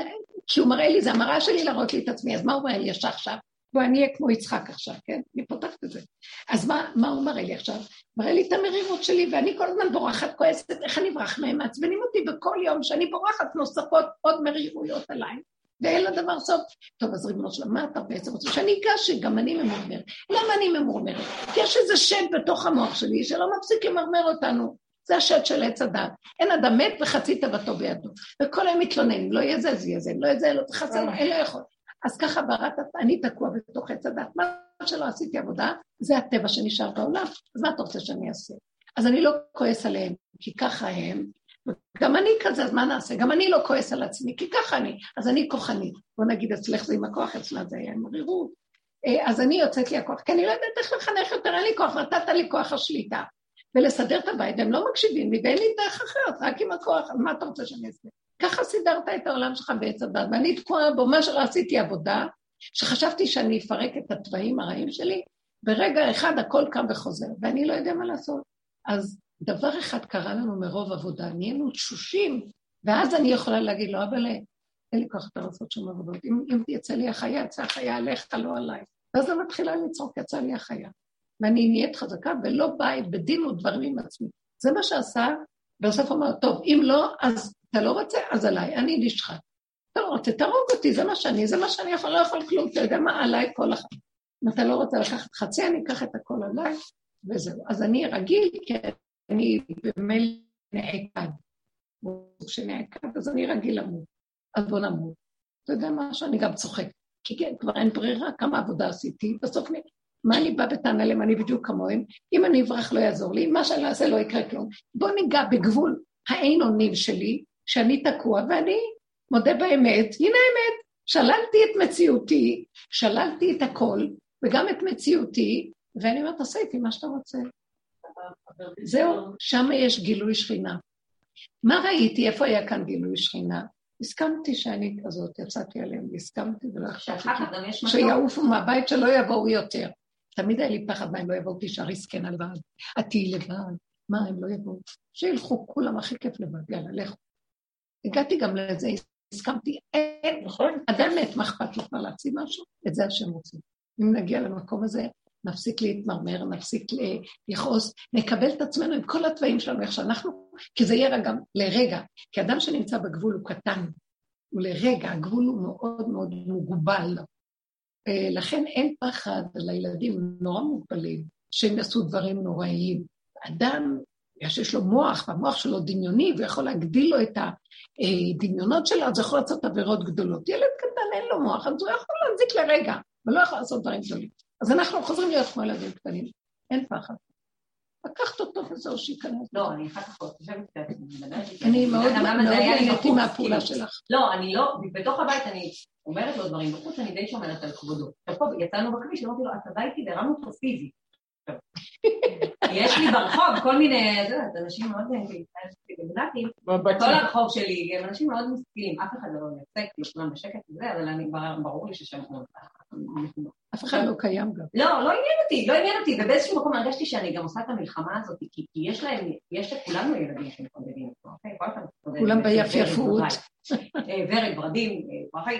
כי הוא מראה לי, זה המראה שלי להראות לי את עצמי, אז מה הוא מראה לי עכשיו? בוא, אני אהיה כמו יצחק עכשיו, כן? אני פותחת את זה. אז מה, מה הוא מראה לי עכשיו? מראה לי את המרירות שלי, ואני כל הזמן בורחת, כועסת, איך אני אברח מהם? מעצבנים אותי בכל יום שאני בורחת, נוספות עוד מרירויות עליי. ואין לדבר סוף. טוב, אז ריבונו שלמה, מה אתה בעצם רוצה? שאני אגש שגם אני ממורמרת. למה אני ממורמרת? כי יש איזה שד בתוך המוח שלי שלא מפסיק למרמר אותנו. זה השד של עץ הדת. אין אדם מת וחצי תוותו בידו. וכל היום מתלונן, לא יהיה זה, זה יהיה זה, לא יהיה זה, לא תחסר אין לו יכול. אז ככה בראת, אני תקוע בתוך עץ הדת. מה שלא עשיתי עבודה, זה הטבע שנשאר בעולם. אז מה אתה רוצה שאני אעשה? אז אני לא כועס עליהם, כי ככה הם, גם אני כזה, אז מה נעשה? גם אני לא כועס על עצמי, כי ככה אני. אז אני כוחנית. בוא נגיד, אצלך זה עם הכוח, אצלה זה היה עם מרירות. אה, אז אני יוצאת לי הכוח, כי אני לא יודעת איך לחנך יותר, אין לי כוח, נתת לי כוח השליטה. ולסדר את הבית, והם לא מקשיבים לי, ואין לי דרך אחרת, רק עם הכוח, מה אתה רוצה שאני אעשה? ככה סידרת את העולם שלך בעץ הדת, ואני תקועה בו, מה שעשיתי עבודה, שחשבתי שאני אפרק את התוואים הרעים שלי, ברגע אחד הכל קם וחוזר, ואני לא יודע מה לעשות. אז דבר אחד קרה לנו מרוב עבודה, נהיינו תשושים, ואז אני יכולה להגיד לו, אבל אין לי כוח יותר לעשות שום עבודות. אם, אם יצא לי החיה, יצא החיה עליך, לא עליי. ואז אני מתחילה לצעוק, יצא לי החיה. ואני נהיית חזקה ולא באה בדין ודברים עם עצמי. זה מה שעשה, בסוף אמר, טוב, אם לא, אז אתה לא רוצה, אז עליי, אני נשחט. אתה לא רוצה, תהרוג אותי, זה מה שאני, זה מה שאני יכול, לא יכול כלום, אתה יודע מה, עליי כל אחד. אם אתה לא רוצה לקחת חצי, אני אקח את הכל עליי, וזהו. אז אני רגיל, כי אני במילא נעקד. כשנעקד, אז אני רגיל למות. אז בוא נמות. אתה יודע משהו? אני גם צוחק. כי כן, כבר אין ברירה, כמה עבודה עשיתי, בסוף מה אני באה בטענה להם, אני בדיוק כמוהם, אם אני אברח לא יעזור לי, מה שאני אעשה לא יקרה כלום. בוא ניגע בגבול האין אונים שלי, שאני תקוע, ואני מודה באמת, הנה האמת, שללתי את מציאותי, שללתי את הכל, וגם את מציאותי, ואני אומרת, תעשה איתי מה שאתה רוצה. זהו, שם יש גילוי שכינה. מה ראיתי? איפה היה כאן גילוי שכינה? הסכמתי שאני כזאת, יצאתי עליהם, הסכמתי ולא לי. שיעופו מהבית שלא יבואו יותר. תמיד היה לי פחד מה הם לא יבואו, תישארי זקנה לבד, את תהיי לבד, מה הם לא יבואו? שילכו כולם הכי כיף לבד, יאללה, לכו. הגעתי גם לזה, הסכמתי, אין, נכון. אדם מת, מה אכפת לך מה להציב משהו? את זה השם רוצה. אם נגיע למקום הזה, נפסיק להתמרמר, נפסיק לכעוס, נקבל את עצמנו עם כל התוואים שלנו, איך שאנחנו, כי זה יהיה גם לרגע. כי אדם שנמצא בגבול הוא קטן, הוא לרגע, הגבול הוא מאוד מאוד מוגבל. אה, לכן אין פחד על הילדים נורא מוגבלים, שהם יעשו דברים נוראיים. אדם, יש לו מוח, והמוח שלו דמיוני, ויכול להגדיל לו את הדמיונות שלו, אז יכול לעשות עבירות גדולות. ילד קטן אין לו מוח, אז הוא יכול להזיק לרגע, ולא יכול לעשות דברים גדולים. אז אנחנו חוזרים להיות כמו ילדים קטנים, אין פחד. לקחת אותו וזהו, שייכנס. לא, אני אחר כך חושבת אני מאוד נהניתי מהפעולה שלך. לא, אני לא, בתוך הבית אני אומרת לו דברים, בחוץ אני די שומרת על כבודו. עכשיו פה יצאנו בכביש, אמרתי לו, אתה בא איתי והרמנו אותו פיזית. יש לי ברחוב כל מיני, את יודעת, אנשים מאוד דמוקרטיים, כל הרחוב שלי הם אנשים מאוד משכילים, אף אחד לא מייצג, כאילו כולם בשקט וזה, אבל ברור לי ששם אף אחד לא קיים גם. לא, לא עניין אותי, לא עניין אותי, ובאיזשהו מקום הרגשתי שאני גם עושה את המלחמה הזאת, כי יש להם, יש לכולנו ילדים שמתמודדים איתו, אוקיי? כולם ביפייפות. ורד, ורדים, פרחי,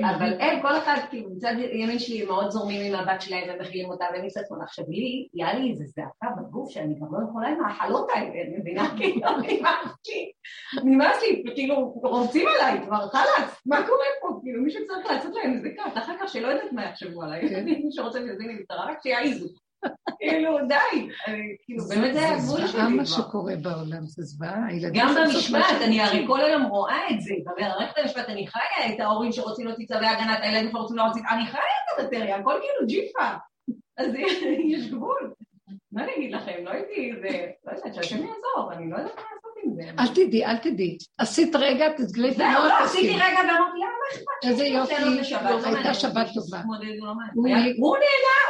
אבל הם, כל אחד, כאילו, מצד ימין שלי, מאוד זורמים עם הבת שלהם ומכילים אותה, שמאל. עכשיו לי, היה לי איזה זעקה בגוף שאני גם לא יכולה עם ההחלות האלה, אני מבינה? כאילו, נמאס לי, נמאס לי, כאילו, רוצים עליי כבר, חלאס, מה קורה פה? כאילו, מישהו צריך לעשות להם איזה קאט, אחר כך שלא יודעת מה יחשבו עליי, כן. מי שרוצה להזין לי משטרה, רק שיעיזו. כאילו, די, כאילו, באמת זה הגבול שלי. זה זוועה מה שקורה בעולם, זה זוועה. גם במשפט, אני הרי כל היום רואה את זה, במערכת המשפט אני חיה את ההורים שרוצים להוציא צווי הגנת, הילדים שרוצים להוציא, אני חיה את המטריה, הכל כאילו ג'יפה. אז יש גבול. מה אני אגיד לכם, לא הייתי, זה, לא יודעת, שהשם יעזור, אני לא יודעת מה. אל תדעי, אל תדעי. עשית רגע, תסגרי את. זהו, לא, עשיתי רגע ואמרתי, למה מה אכפת? איזה יופי, הייתה שבת טובה. הוא נהנה, הוא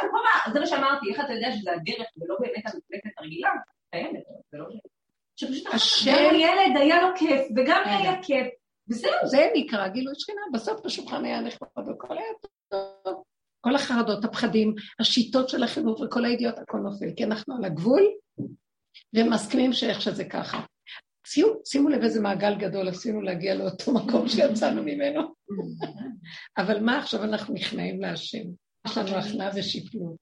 קבע, זה מה שאמרתי, איך אתה יודע שזה הדרך ולא באמת המפלטת הרגילה? קיימת, זה לא שפשוט גם ילד היה לו כיף, וגם היה כיף, וזהו. זה נקרא גילוי שכינה, בסוף בשולחן היה נחמד, הכל היה טוב. כל החרדות, הפחדים, השיטות של החינוך וכל הידיעות, הכל נופל, כי אנחנו על הגבול, ומסכימים שאיך שזה ככה. שימו, שימו לב איזה מעגל גדול עשינו להגיע לאותו מקום שיצאנו ממנו. אבל מה עכשיו אנחנו נכנעים להשם? יש לנו הכנעה ושיפלו.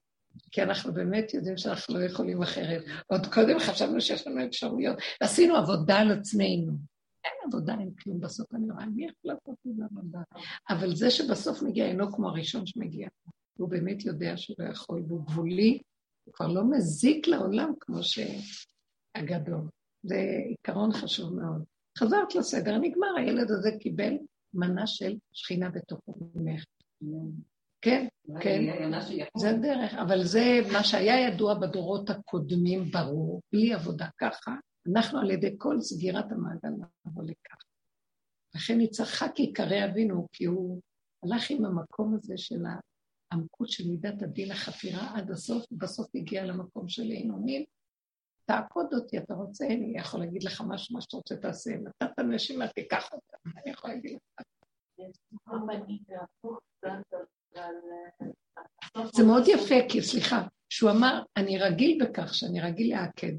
כי אנחנו באמת יודעים שאנחנו לא יכולים אחרת. עוד קודם חשבנו שיש לנו אפשרויות. עשינו עבודה על עצמנו. אין עבודה, אין כלום בסוף, אני רואה, מי יכול לעשות את זה עבודה? אבל זה שבסוף מגיע אינו כמו הראשון שמגיע. הוא באמת יודע שהוא לא יכול, והוא גבולי, הוא כבר לא מזיק לעולם כמו שהגדול. זה עיקרון חשוב מאוד. חזרת לסדר, נגמר, הילד הזה קיבל מנה של שכינה בתוכו ממך. כן, כן, זה הדרך, אבל זה מה שהיה ידוע בדורות הקודמים, ברור, בלי עבודה ככה, אנחנו על ידי כל סגירת המעגל נבוא לכך. לכן יצחק יקרא אבינו, כי הוא הלך עם המקום הזה של העמקות של מידת הדין החפירה עד הסוף, ובסוף הגיע למקום של עינונים. תעקוד אותי, אתה רוצה, אני יכול להגיד לך מה שאתה רוצה תעשה. נתת נשימה, תיקח אותה, אני יכול להגיד לך. זה מאוד יפה, כי סליחה, שהוא אמר, אני רגיל בכך שאני רגיל לעקד.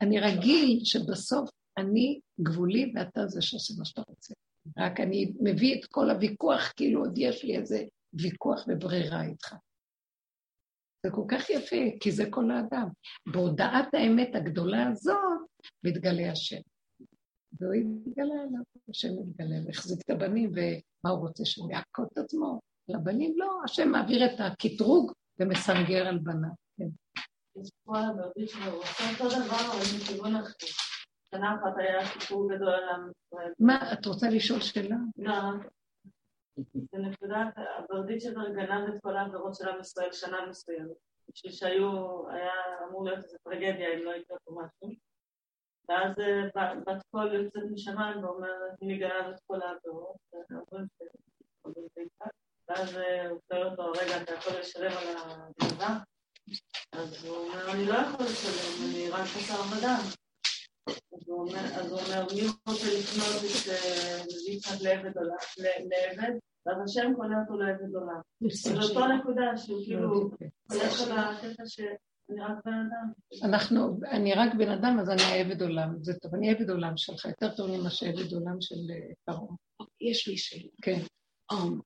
אני רגיל שבסוף אני גבולי ואתה זה שעושה מה שאתה רוצה. רק אני מביא את כל הוויכוח, כאילו עוד יש לי איזה ויכוח וברירה איתך. זה כל כך יפה, כי זה כל האדם. בהודעת האמת הגדולה הזאת, מתגלה השם. והוא התגלה עליו, השם מתגלה, והחזיק את הבנים, ומה הוא רוצה, שהוא יעקוד את עצמו? לבנים לא, השם מעביר את הקטרוג ומסנגר על בניו. כן. יש פה על הברית שלו, הוא עושה אותו דבר, אבל מכיוון אחר. שנה אחת היה סיפור גדול על עם ישראל. מה, את רוצה לשאול שאלה? לא, זה נקודת, הברדית שלו גנב את כל העבירות של עם ישראל שנה מסוימת. בשביל שהיו, היה אמור להיות איזו טרגדיה אם לא יקרה פה משהו. ואז בת קול יוצאת משמיים ואומרת, מי גנב את כל העבירות? ואז הוא שואל אותו, רגע, אתה יכול לשלם על הגנבה? אז הוא אומר, אני לא יכול לשלם, אני רק חסר בדם. אז הוא אומר, מי רוצה לקנות את יצחק לעבד? ואז השם קונה אותו לעבד עולם. זו אותו נקודה שהוא כאילו, יש לך בקטע ש... אני רק בן אדם. אנחנו, אני רק בן אדם, אז אני עבד עולם. זה טוב, אני עבד עולם שלך, יותר טוב ממה שעבד עולם של אה, פרעה. יש לי שאלה. כן. Um,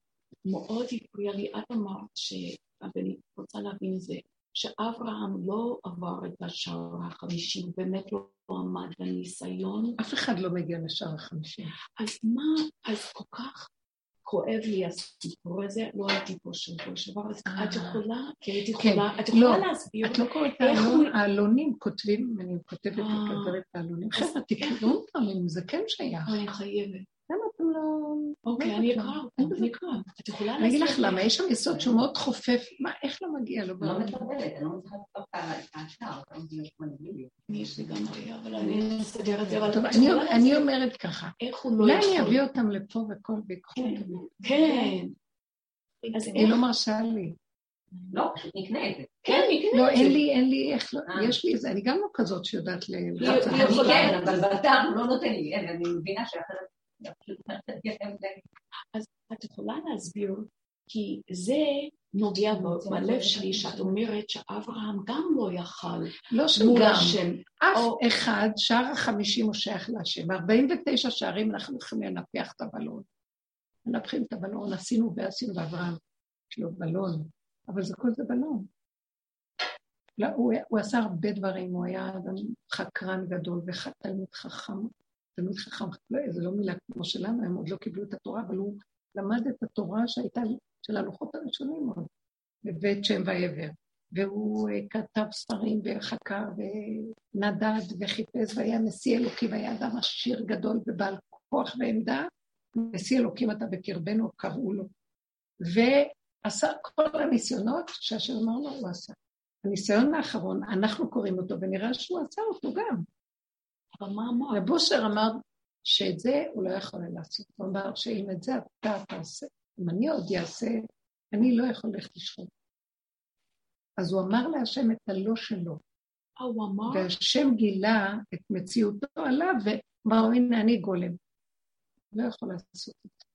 מאוד הפריע לי, את אמרת ש... ואני רוצה להבין את זה, שאברהם לא עבר את השער החמישי, הוא באמת לא עמד בניסיון. אף אחד לא מגיע לשער החמישי. אז מה, אז כל כך כואב לי הסיפור הזה, לא הייתי פה שבוע שעבר, אז אה. את יכולה, כי הייתי כן. יכולה, את לא, יכולה להסביר את לא קוראת העלון, העלונים כותבים, אני כותבת אה. וכותבת העלונים. אז חבר'ה, תקראו אותם, אם זה כן שייך. אני חייבת. לא... אוקיי, לא אני יודעת אקרא אני אקרא. את יכולה אני אגיד לך? למה, יש שם יסוד שהוא מאוד חופף, מה, איך לא מגיע לו? לא מקבלת, אני לא מצליחה לפתוח את אתה לא. יש לי גם בעיה, אבל אני אסדר את זה. טוב, את אני- אומרת ככה, איך הוא לא אולי אני יכול. אביא אותם לפה וכל ויקחו כן. אותם. כן. היא לא מרשה לי. לא, פשוט נקנה את זה. כן, נקנה לא, את זה. אין לי, אין לי איך, לא- אה. יש לי איזה, אני גם לא כזאת שיודעת ל... היא אני יכולה- כן, אבל באתר הוא לא נותן לי, אני מבינה שאחרת... אז את יכולה להסביר, כי זה נוגע בלב שלי, שאת אומרת שאברהם גם לא יכל לא מול השם. אף או- אחד, שער החמישים הוא שייך להשם. 49 שערים אנחנו יכולים לנפח את הבלון. מנפחים את הבלון, עשינו ועשינו באברהם. יש לו בלון, אבל זה כל זה בלון. לא, הוא, הוא עשה הרבה דברים, הוא היה אדם חקרן גדול ותלמיד חכם. תלמיד חכם, לא, זה לא מילה כמו שלנו, הם עוד לא קיבלו את התורה, אבל הוא למד את התורה שהייתה של הלוחות הראשונים עוד, בבית שם ועבר. והוא אה, כתב ספרים וחקר ונדד וחיפש והיה נשיא אלוקים, והיה אדם עשיר גדול ובעל כוח ועמדה. נשיא אלוקים אתה בקרבנו, קראו לו. ועשה כל הניסיונות שהשם אמר לו, הוא עשה. הניסיון האחרון, אנחנו קוראים אותו, ונראה שהוא עשה אותו גם. אבל מה אמר? רב אושר אמר שאת זה הוא לא יכול לעשות. הוא אמר שאם את זה אתה תעשה, אם אני עוד אעשה, אני לא יכול ללכת לשחוט. אז הוא אמר להשם את הלא שלו, אה, הוא אמר? והשם גילה את מציאותו עליו, ואמר, הנה אני גולם. לא יכול לעשות את זה.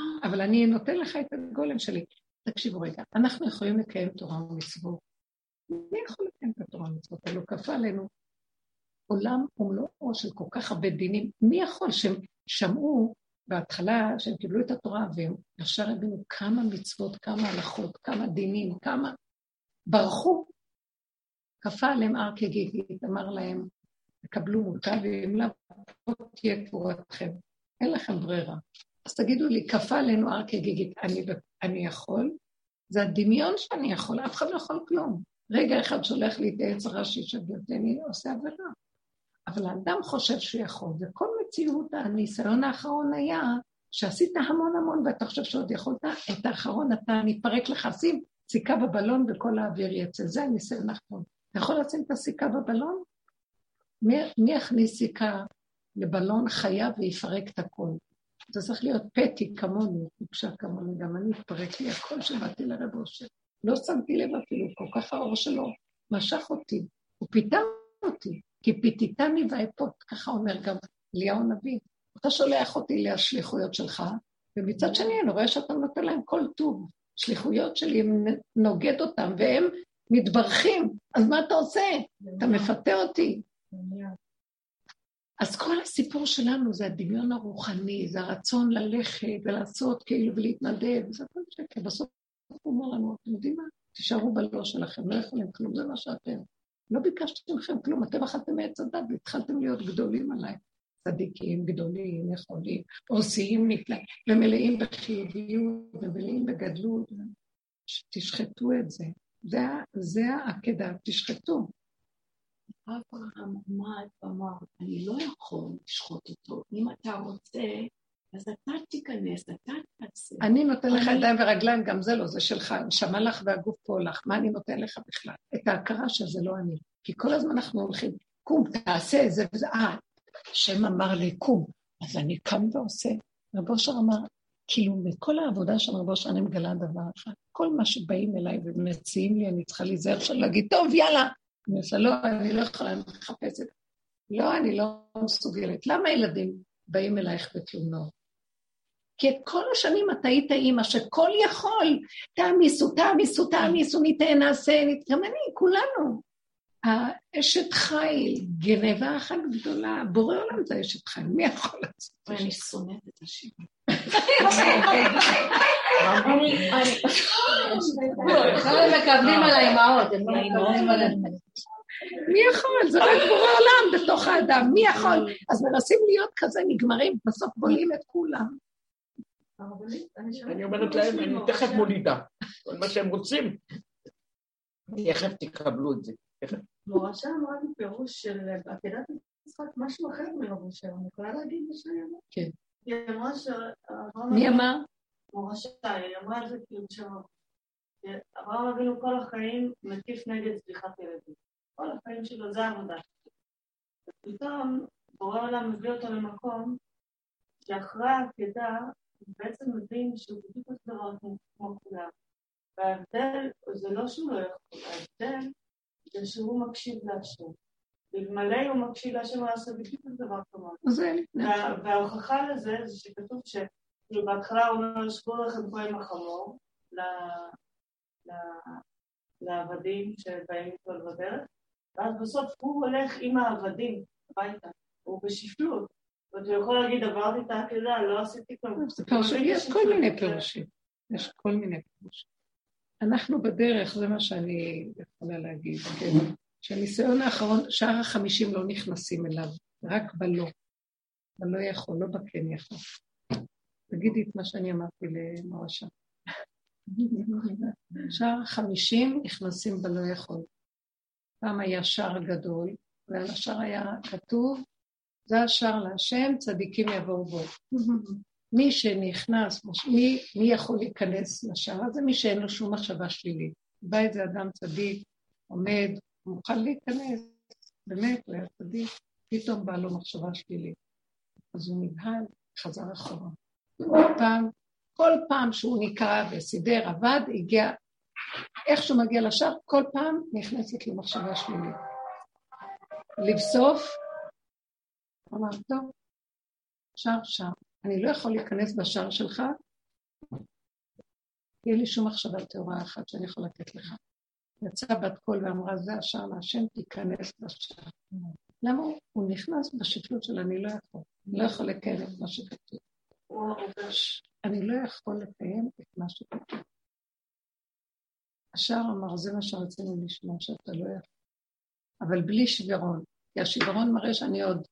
אה, אבל אני נותן לך את הגולם שלי. תקשיבו רגע, אנחנו יכולים לקיים תורה ומצוות. מי יכול לקיים את התורה ומצוות? הלוא כפה עלינו עולם ומלואו של כל כך הרבה דינים. מי יכול שהם שמעו בהתחלה שהם קיבלו את התורה והם ישר הבינו כמה מצוות, כמה הלכות, כמה דינים, כמה... ברחו. כפה עליהם הר כגיגית, אמר להם, תקבלו מוטה ואם לא, תהיה קבורתכם. אין לכם ברירה. אז תגידו לי, כפה עלינו הר כגיגית, אני, אני יכול? זה הדמיון שאני יכול, אף אחד לא יכול כלום. רגע אחד שולח לי את העץ הרש"י שבלתני, עושה עבירה. אבל האדם חושב שהוא יכול, וכל מציאות הניסיון האחרון היה שעשית המון המון ואתה חושב שעוד יכולת, את האחרון אתה נתפרק לך, שים סיכה בבלון וכל האוויר יצא, זה הניסיון האחרון. אתה יכול לשים את הסיכה בבלון? מי, מי יכניס סיכה לבלון חיה ויפרק את הכל? זה צריך להיות פטי כמוני, טיפשה כמוני, גם אני התפרק לי הכל שבאתי לרב אושר. לא שמתי לב אפילו, כל כך האור שלו משך אותי, הוא פיתה אותי, כי פיתיתני ואפות, ככה אומר גם אליהו הנביא. אתה שולח אותי לשליחויות שלך, ומצד שני אני רואה שאתה נותן להם כל טוב. שליחויות שלי, נוגד אותם, והם מתברכים, אז מה אתה עושה? אתה מפתה אותי. אז כל הסיפור שלנו זה הדמיון הרוחני, זה הרצון ללכת ולעשות כאילו ולהתנדב, זה הכל שקר. בסוף הוא אומר לנו, אתם יודעים מה? תישארו בלא שלכם, לא יכולים כלום, זה מה שאתם. לא ביקשתי מכם כלום, אתם אכלתם מעץ הדת והתחלתם להיות גדולים עליי. צדיקים, גדולים, יכולים, עושים נפלאים, ומלאים בחיוביות ומלאים בגדלות. תשחטו את זה. זה, זה העקדה, תשחטו. אברהם עמד ואמר, אני לא יכול לשחוט אותו. אם אתה רוצה, אז אתה תיכנס, אתה תעשה. אני נותן לך אני- ידיים ורגליים, גם זה לא, זה שלך, נשמה לך והגוף פה לך, מה אני נותן לך בכלל? את ההכרה שזה לא אני. כי כל הזמן אנחנו הולכים, קום, תעשה את זה וזה, אה, השם אמר לי, קום, אז אני קם ועושה. רב אושר אמר, כאילו, מכל העבודה של רב אושר אני מגלה דבר אחד, כל מה שבאים אליי ומציעים לי, אני צריכה להיזהר של להגיד, טוב, יאללה. אני עושה, לא, אני לא יכולה את זה. לא, אני לא מסוגלת. למה ילדים באים אלייך בתלונות? כי את כל השנים אתה היית אימא שכל יכול, תעמיסו, תעמיסו, תעמיסו, ניתן, נעשה, נת... גם אני, כולנו. האשת חיל, גנבה אחת גדולה, בורא עולם זה אשת חיל, מי יכול לעשות? ואני שונאת את השיר. הם מקבלים על האימהות, על מי יכול? זה רק בורא עולם בתוך האדם, מי יכול? אז מנסים להיות כזה נגמרים, בסוף בולעים את כולם. אני אומרת להם, אני תכף מולידה. כל מה שהם רוצים, תכף תקבלו את זה. תכף. מורשה אמרה לי פירוש של עקדת יצחק, משהו אחר מרבושר, אני יכולה להגיד מה שאני אמרת? כן. היא אמרה ש... מי אמר? מורשה, היא אמרה את זה כאילו שם. אברהם אבינו כל החיים מקיף נגד צליחת ילדים. כל החיים שלו זה העבודה. ופתאום בורא עולם מביא אותו למקום שאחרי העקדה בעצם מבין שהוא בדיוק אותו דבר כמו כולם. וההבדל זה לא שהוא לא יכול, ההבדל זה שהוא מקשיב להשם. אלמלא הוא מקשיב להשם, הוא יעשה בדיוק את הדבר כמוהו. זה, וה- וההוכחה לזה זה שכתוב ש... כאילו בהתחלה הוא אומר, שבו לכם פה עם החמור, לעבדים שבאים איתו בדרך, ואז בסוף הוא הולך עם העבדים הביתה, הוא בשפלות. יכול להגיד, עברתי את העקדה, לא עשיתי כלום. זה פרשים, יש כל מיני פירושים. יש כל מיני פירושים. אנחנו בדרך, זה מה שאני יכולה להגיד, כן. שהניסיון האחרון, שאר החמישים לא נכנסים אליו, רק בלא. בלא יכול, לא בכן יכול. תגידי את מה שאני אמרתי למורשה. שער החמישים נכנסים בלא יכול. פעם היה שער גדול, ועל השער היה כתוב, זה השער להשם, צדיקים יבואו בו. מי שנכנס, מי, מי יכול להיכנס לשער הזה? מי שאין לו שום מחשבה שלילית. בא איזה אדם צדיק, עומד, מוכן להיכנס, באמת, הוא היה צדיק, פתאום באה לו מחשבה שלילית. אז הוא נבהל, חזר אחורה. כל פעם, כל פעם שהוא נקרא וסידר, עבד, הגיע, איך שהוא מגיע לשער, כל פעם נכנסת לו מחשבה שלילית. לבסוף, הוא אמר, טוב, שער שער. אני לא יכול להיכנס בשער שלך, אין לי שום מחשבה טהורה אחת שאני יכול לתת לך. יצאה בת קול ואמרה, זה השער להשם, תיכנס לשער. למה הוא, נכנס בשפלות של אני לא יכול, אני לא יכול לקיים את מה שכתוב. אני לא יכול לקיים את מה שכתוב. השער אמר, זה מה שרצינו לשמוע, שאתה לא יכול. אבל בלי שברון, כי השברון מראה שאני עוד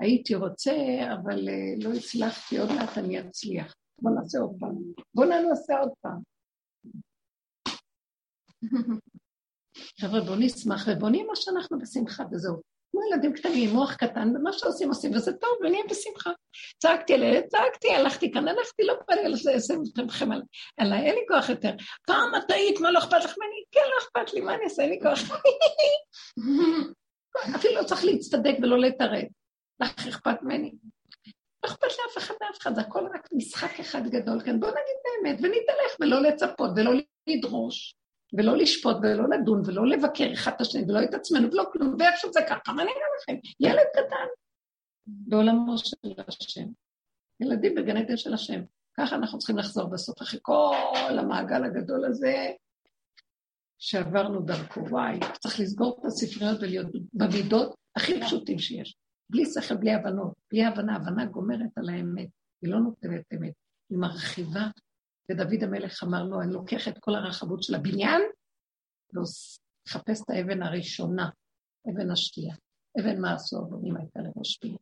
הייתי רוצה, אבל uh, לא הצלחתי, עוד מעט אני אצליח. בוא נעשה עוד פעם. בוא נעשה עוד פעם. חבר'ה, בואו נשמח ובואו נהיה מה שאנחנו בשמחה, וזהו. כמו ילדים קטנים, מוח קטן, ומה שעושים עושים, וזה טוב, ונהיה בשמחה. צעקתי על הילד, צעקתי, הלכתי כאן, הלכתי, לא בא לי לשים אתכם עליי, אין לי כוח יותר. פעם את היית, מה לא אכפת לך ממני? כן, לא אכפת לי, מה אני אעשה? אין לי כוח. אפילו לא צריך להצטדק ולא להתערב. לך אכפת ממני? לא אכפת לאף אחד מאף אחד, זה הכל רק משחק אחד גדול כאן. בואו נגיד באמת, ונתהלך, ולא לצפות, ולא לדרוש, ולא לשפוט, ולא לדון, ולא לבקר אחד את השני, ולא את עצמנו, ולא כלום, ואיכשהו זה ככה, מה אני אראה לכם? ילד קטן. בעולמו של השם. ילדים בגן עדן של השם. ככה אנחנו צריכים לחזור בסוף, אחרי כל המעגל הגדול הזה, שעברנו דרכו. וואי, צריך לסגור את הספריות ולהיות במידות הכי פשוטים שיש. בלי שכל, בלי הבנות, בלי הבנה, הבנה גומרת על האמת, היא לא נותנת אמת, היא מרחיבה. ודוד המלך אמר לו, אני לוקח את כל הרחבות של הבניין, ומחפש את האבן הראשונה, אבן השתייה. אבן מה עשו הבונים הייתה לראש פייה.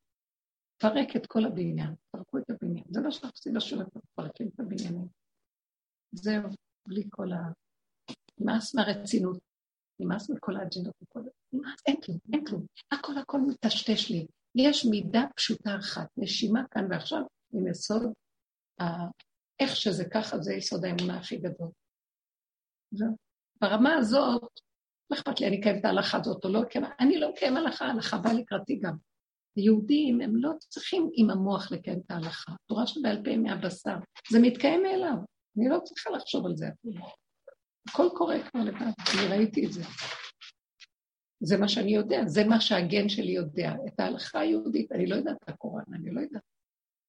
פרק את כל הבניין, פרקו את הבניין. זה מה שאנחנו עושים בשולחן, פרקים את הבניינים. זהו, בלי כל ה... נמאס מהרצינות, נמאס מכל האג'נדות, נמאס, אין כלום, אין כלום. הכל הכל מטשטש לי. יש מידה פשוטה אחת, נשימה כאן ועכשיו, עם יסוד, איך שזה ככה, זה יסוד האמונה הכי גדול. ברמה הזאת, לא אכפת לי, אני אקיים את ההלכה הזאת או לא אני לא אקיים הלכה, ההלכה באה לקראתי גם. יהודים, הם לא צריכים עם המוח לקיים את ההלכה. תורה שבעל פה מהבשר. זה מתקיים מאליו. אני לא צריכה לחשוב על זה אפילו. הכל קורה כבר לבד, אני ראיתי את זה. זה מה שאני יודע, זה מה שהגן שלי יודע. את ההלכה היהודית, אני לא יודעת את הקוראן, אני לא יודעת.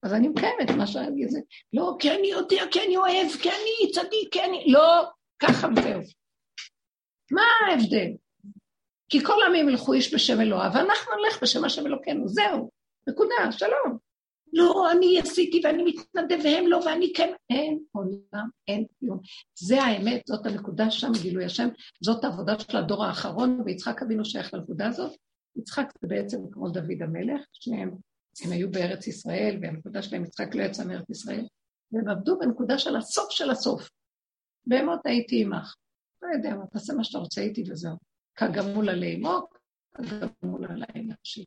אז אני מקיימת מה שאני... זה, לא, כי אני יודע, כי אני אוהב, כי אני צדיק, כי אני... לא, ככה וזהו. מה ההבדל? כי כל העמים ילכו איש בשם אלוהיו, ואנחנו נלך בשם השם אלוקינו, זהו, נקודה, שלום. לא, אני עשיתי ואני מתנדב והם לא, ואני כן, אין עולם, אין כלום. זה האמת, זאת הנקודה שם, גילוי השם, זאת העבודה של הדור האחרון, ויצחק אבינו שייך לנקודה הזאת. יצחק זה בעצם כמו דוד המלך, שניהם, הם היו בארץ ישראל, והנקודה שלהם, יצחק לא יצא מארץ ישראל, והם עבדו בנקודה של הסוף של הסוף. בהמות הייתי עמך. לא יודע מה, תעשה מה שאתה רוצה איתי וזהו. כגמול עלי מוק, כגמול עלי נפשי.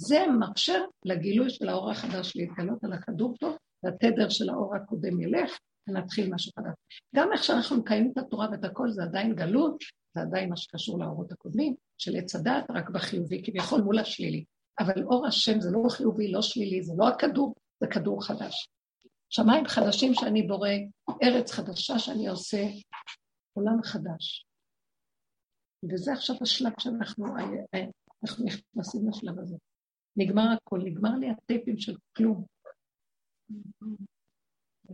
זה מקשר לגילוי של האור החדש להתגלות על הכדור פה, והתדר של האור הקודם ילך, ונתחיל משהו חדש. גם איך שאנחנו מקיימים את התורה ואת הכל, זה עדיין גלות, זה עדיין מה שקשור לאורות הקודמים, של עץ הדת, רק בחיובי, כביכול מול השלילי. אבל אור השם זה לא חיובי, לא שלילי, זה לא הכדור, זה כדור חדש. שמיים חדשים שאני בורא, ארץ חדשה שאני עושה, עולם חדש. וזה עכשיו השלב שאנחנו אנחנו נכנסים לשלב הזה. נגמר הכל, נגמר לי הטייפים של כלום.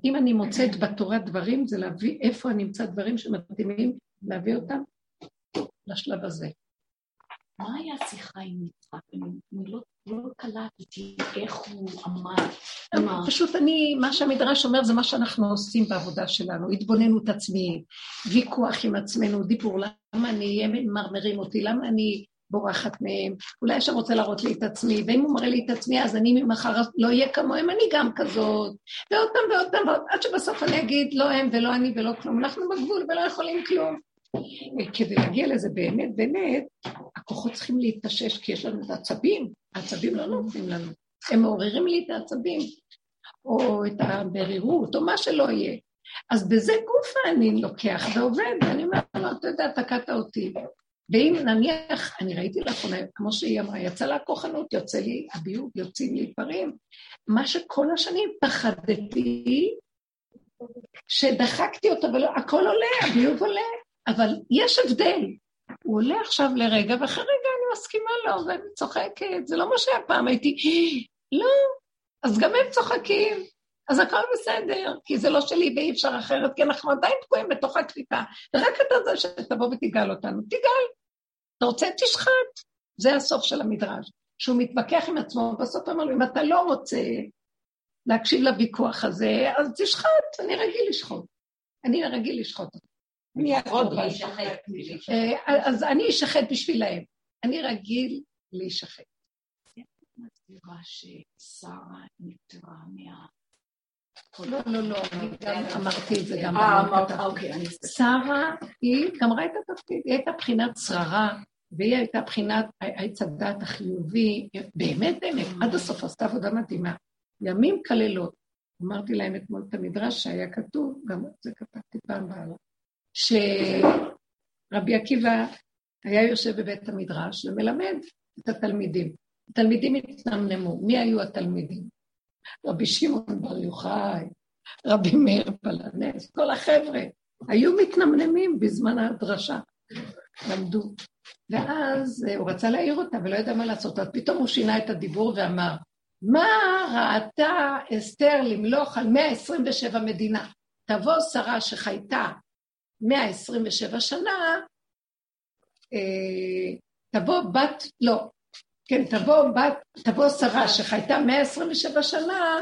אם אני מוצאת בתורה דברים, זה להביא איפה אני אמצא דברים שמתאימים, להביא אותם לשלב הזה. מה היה השיחה עם יצחק? אני לא, לא קלטתי איך הוא אמר. פשוט אני, מה שהמדרש אומר זה מה שאנחנו עושים בעבודה שלנו, התבוננות עצמית, ויכוח עם עצמנו, דיבור, למה אני, הם מרמרים אותי, למה אני בורחת מהם, אולי עכשיו רוצה להראות לי את עצמי, ואם הוא מראה לי את עצמי, אז אני ממחר לא אהיה כמוהם, אני גם כזאת, ועוד פעם ועוד פעם, עד שבסוף אני אגיד, לא הם ולא אני ולא כלום, אנחנו בגבול ולא יכולים כלום. כדי להגיע לזה באמת, באמת, הכוחות צריכים להתאושש, כי יש לנו את העצבים, העצבים לא נותנים לנו, הם מעוררים לי את העצבים, או את המרירות, או מה שלא יהיה. אז בזה גופה אני לוקח ועובד, ואני אומר לו, אתה יודע, תקעת אותי. ואם נניח, אני ראיתי לאחרונה, כמו שהיא אמרה, יצא לה כוחנות, יוצא לי הביוב, יוצאים לי דברים. מה שכל השנים פחדתי, שדחקתי אותו, ולא, הכל עולה, הביוב עולה, אבל יש הבדל. הוא עולה עכשיו לרגע, ואחרי רגע אני מסכימה לו, ואני צוחקת, זה לא מה שהיה פעם, הייתי, לא, אז גם הם צוחקים, אז הכל בסדר, כי זה לא שלי ואי אפשר אחרת, כי אנחנו עדיין תקועים בתוך הקליפה, ורק אתה זה שתבוא ותגאל אותנו, תגאל. אתה רוצה, תשחט. זה הסוף של המדרש. שהוא מתווכח עם עצמו, בסוף אמר לו, אם אתה לא רוצה להקשיב לוויכוח הזה, אז תשחט, אני רגיל לשחוט. אני רגיל לשחוט אותו. אה, אז אני אשחט בשבילהם. אני רגיל להישחט. מסבירה ששרה נפטרה מה... לא, לא, לא, אני גם אמרתי את זה גם. אה, אמרת, אוקיי. שרה, היא גמרה את התפקיד, היא הייתה בחינת שררה, והיא הייתה בחינת עץ הדת החיובי, באמת, באמת, עד הסוף עשתה עבודה מדהימה. ימים כלילות. אמרתי להם אתמול את המדרש שהיה כתוב, גם זה כתבתי פעם בעלה, שרבי עקיבא היה יושב בבית המדרש ומלמד את התלמידים. התלמידים התנמנמו. מי היו התלמידים? רבי שמעון בר יוחאי, רבי מאיר פלנס, כל החבר'ה, היו מתנמנמים בזמן הדרשה, למדו. ואז אה, הוא רצה להעיר אותה ולא ידע מה לעשות, אז פתאום הוא שינה את הדיבור ואמר, מה ראתה אסתר למלוך על 127 מדינה? תבוא שרה שחייתה 127 שנה, אה, תבוא בת, לא, כן, תבוא בת, תבוא שרה שחייתה 127 שנה,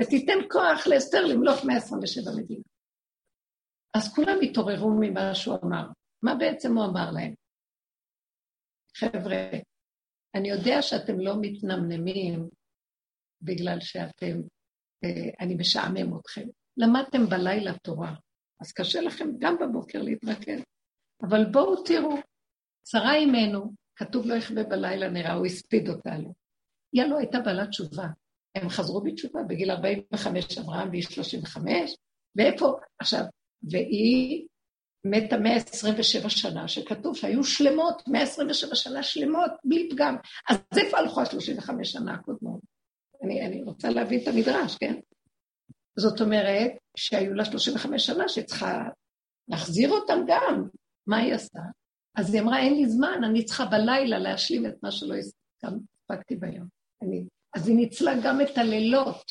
ותיתן כוח לאסתר למלוך 127 מדינה. אז כולם התעוררו ממה שהוא אמר. מה בעצם הוא אמר להם? חבר'ה, אני יודע שאתם לא מתנמנמים בגלל שאתם, אה, אני משעמם אתכם. למדתם בלילה תורה, אז קשה לכם גם בבוקר להתרכז. אבל בואו תראו, שרה אימנו, כתוב לא יכבה בלילה נראה, הוא הספיד אותנו. היא הלא הייתה בעלת תשובה. הם חזרו בתשובה בגיל 45, אברהם והיא 35, ואיפה, עכשיו, והיא מתה 127 שנה, שכתוב שהיו שלמות, 127 שנה שלמות, בלי פגם. אז איפה הלכו ה-35 שנה הקודמות? אני, אני רוצה להבין את המדרש, כן? זאת אומרת שהיו לה 35 שנה שצריכה להחזיר אותם גם. מה היא עשתה? אז היא אמרה, אין לי זמן, אני צריכה בלילה להשלים את מה שלא הספקתי ביום. אני... אז היא ניצלה גם את הלילות.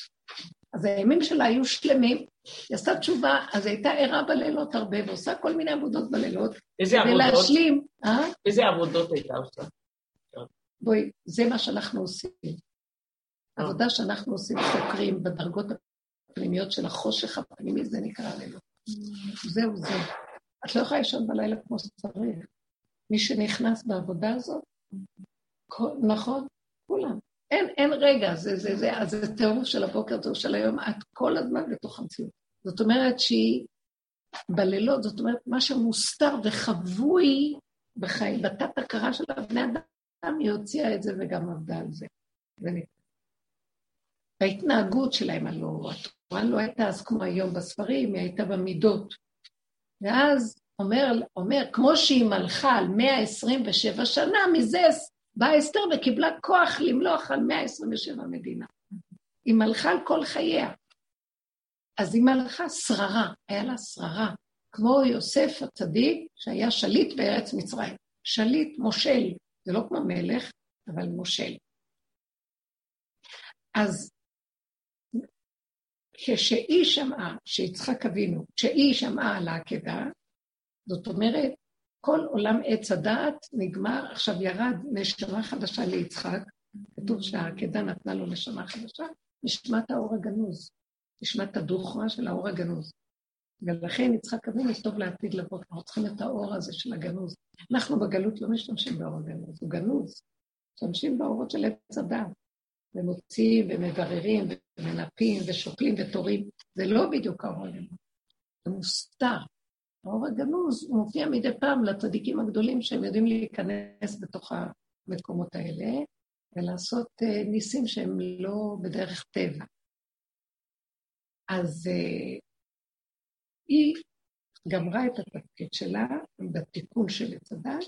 אז הימים שלה היו שלמים, היא עשתה תשובה, אז היא הייתה ערה בלילות הרבה, ועושה כל מיני עבודות בלילות. איזה עבודות? ולהשלים, אה? איזה עבודות הייתה עושה? בואי, זה מה שאנחנו עושים. עבודה שאנחנו עושים, חוקרים בדרגות הפנימיות של החושך הפנימי, זה נקרא לילות. זהו זה. את לא יכולה לישון בלילה כמו שצריך. מי שנכנס בעבודה הזאת, כל, נכון? כולם. אין, אין רגע, זה, זה, זה, אז זה טירוף של הבוקר, טירוף של היום, את כל הזמן בתוך המציאות. זאת אומרת שהיא בלילות, זאת אומרת, מה שמוסתר וחבוי בחיים, בתת הכרה של הבני אדם, היא הוציאה את זה וגם עבדה על זה. וההתנהגות שלהם, הלוא התורה לא הייתה אז כמו היום בספרים, היא הייתה במידות. ואז אומר, אומר כמו שהיא מלכה על 127 שנה, מזה באה אסתר וקיבלה כוח למלוך על 127 מדינה. היא מלכה על כל חייה. אז היא מלכה שררה, היה לה שררה, כמו יוסף הצדיק, שהיה שליט בארץ מצרים. שליט, מושל, זה לא כמו מלך, אבל מושל. אז כשהיא שמעה, שיצחק אבינו, כשהיא שמעה על העקדה, זאת אומרת, כל עולם עץ הדעת נגמר, עכשיו ירד נשמה חדשה ליצחק, כתוב שהעקדה נתנה לו נשמה חדשה, נשמת האור הגנוז, נשמת הדוכרה של האור הגנוז. ולכן יצחק אבינו טוב לעתיד לבוא, אנחנו צריכים את האור הזה של הגנוז. אנחנו בגלות לא משתמשים באור הגנוז, הוא גנוז. משתמשים באורות של עץ הדעת. ומוציאים ומבררים ומנפים ושוקלים ותורים. זה לא בדיוק האור הגנוז, זה מוסתר. האור הגנוז מופיע מדי פעם לצדיקים הגדולים שהם יודעים להיכנס בתוך המקומות האלה ולעשות uh, ניסים שהם לא בדרך טבע. אז uh, היא גמרה את התפקיד שלה בתיקון של עץ הדת,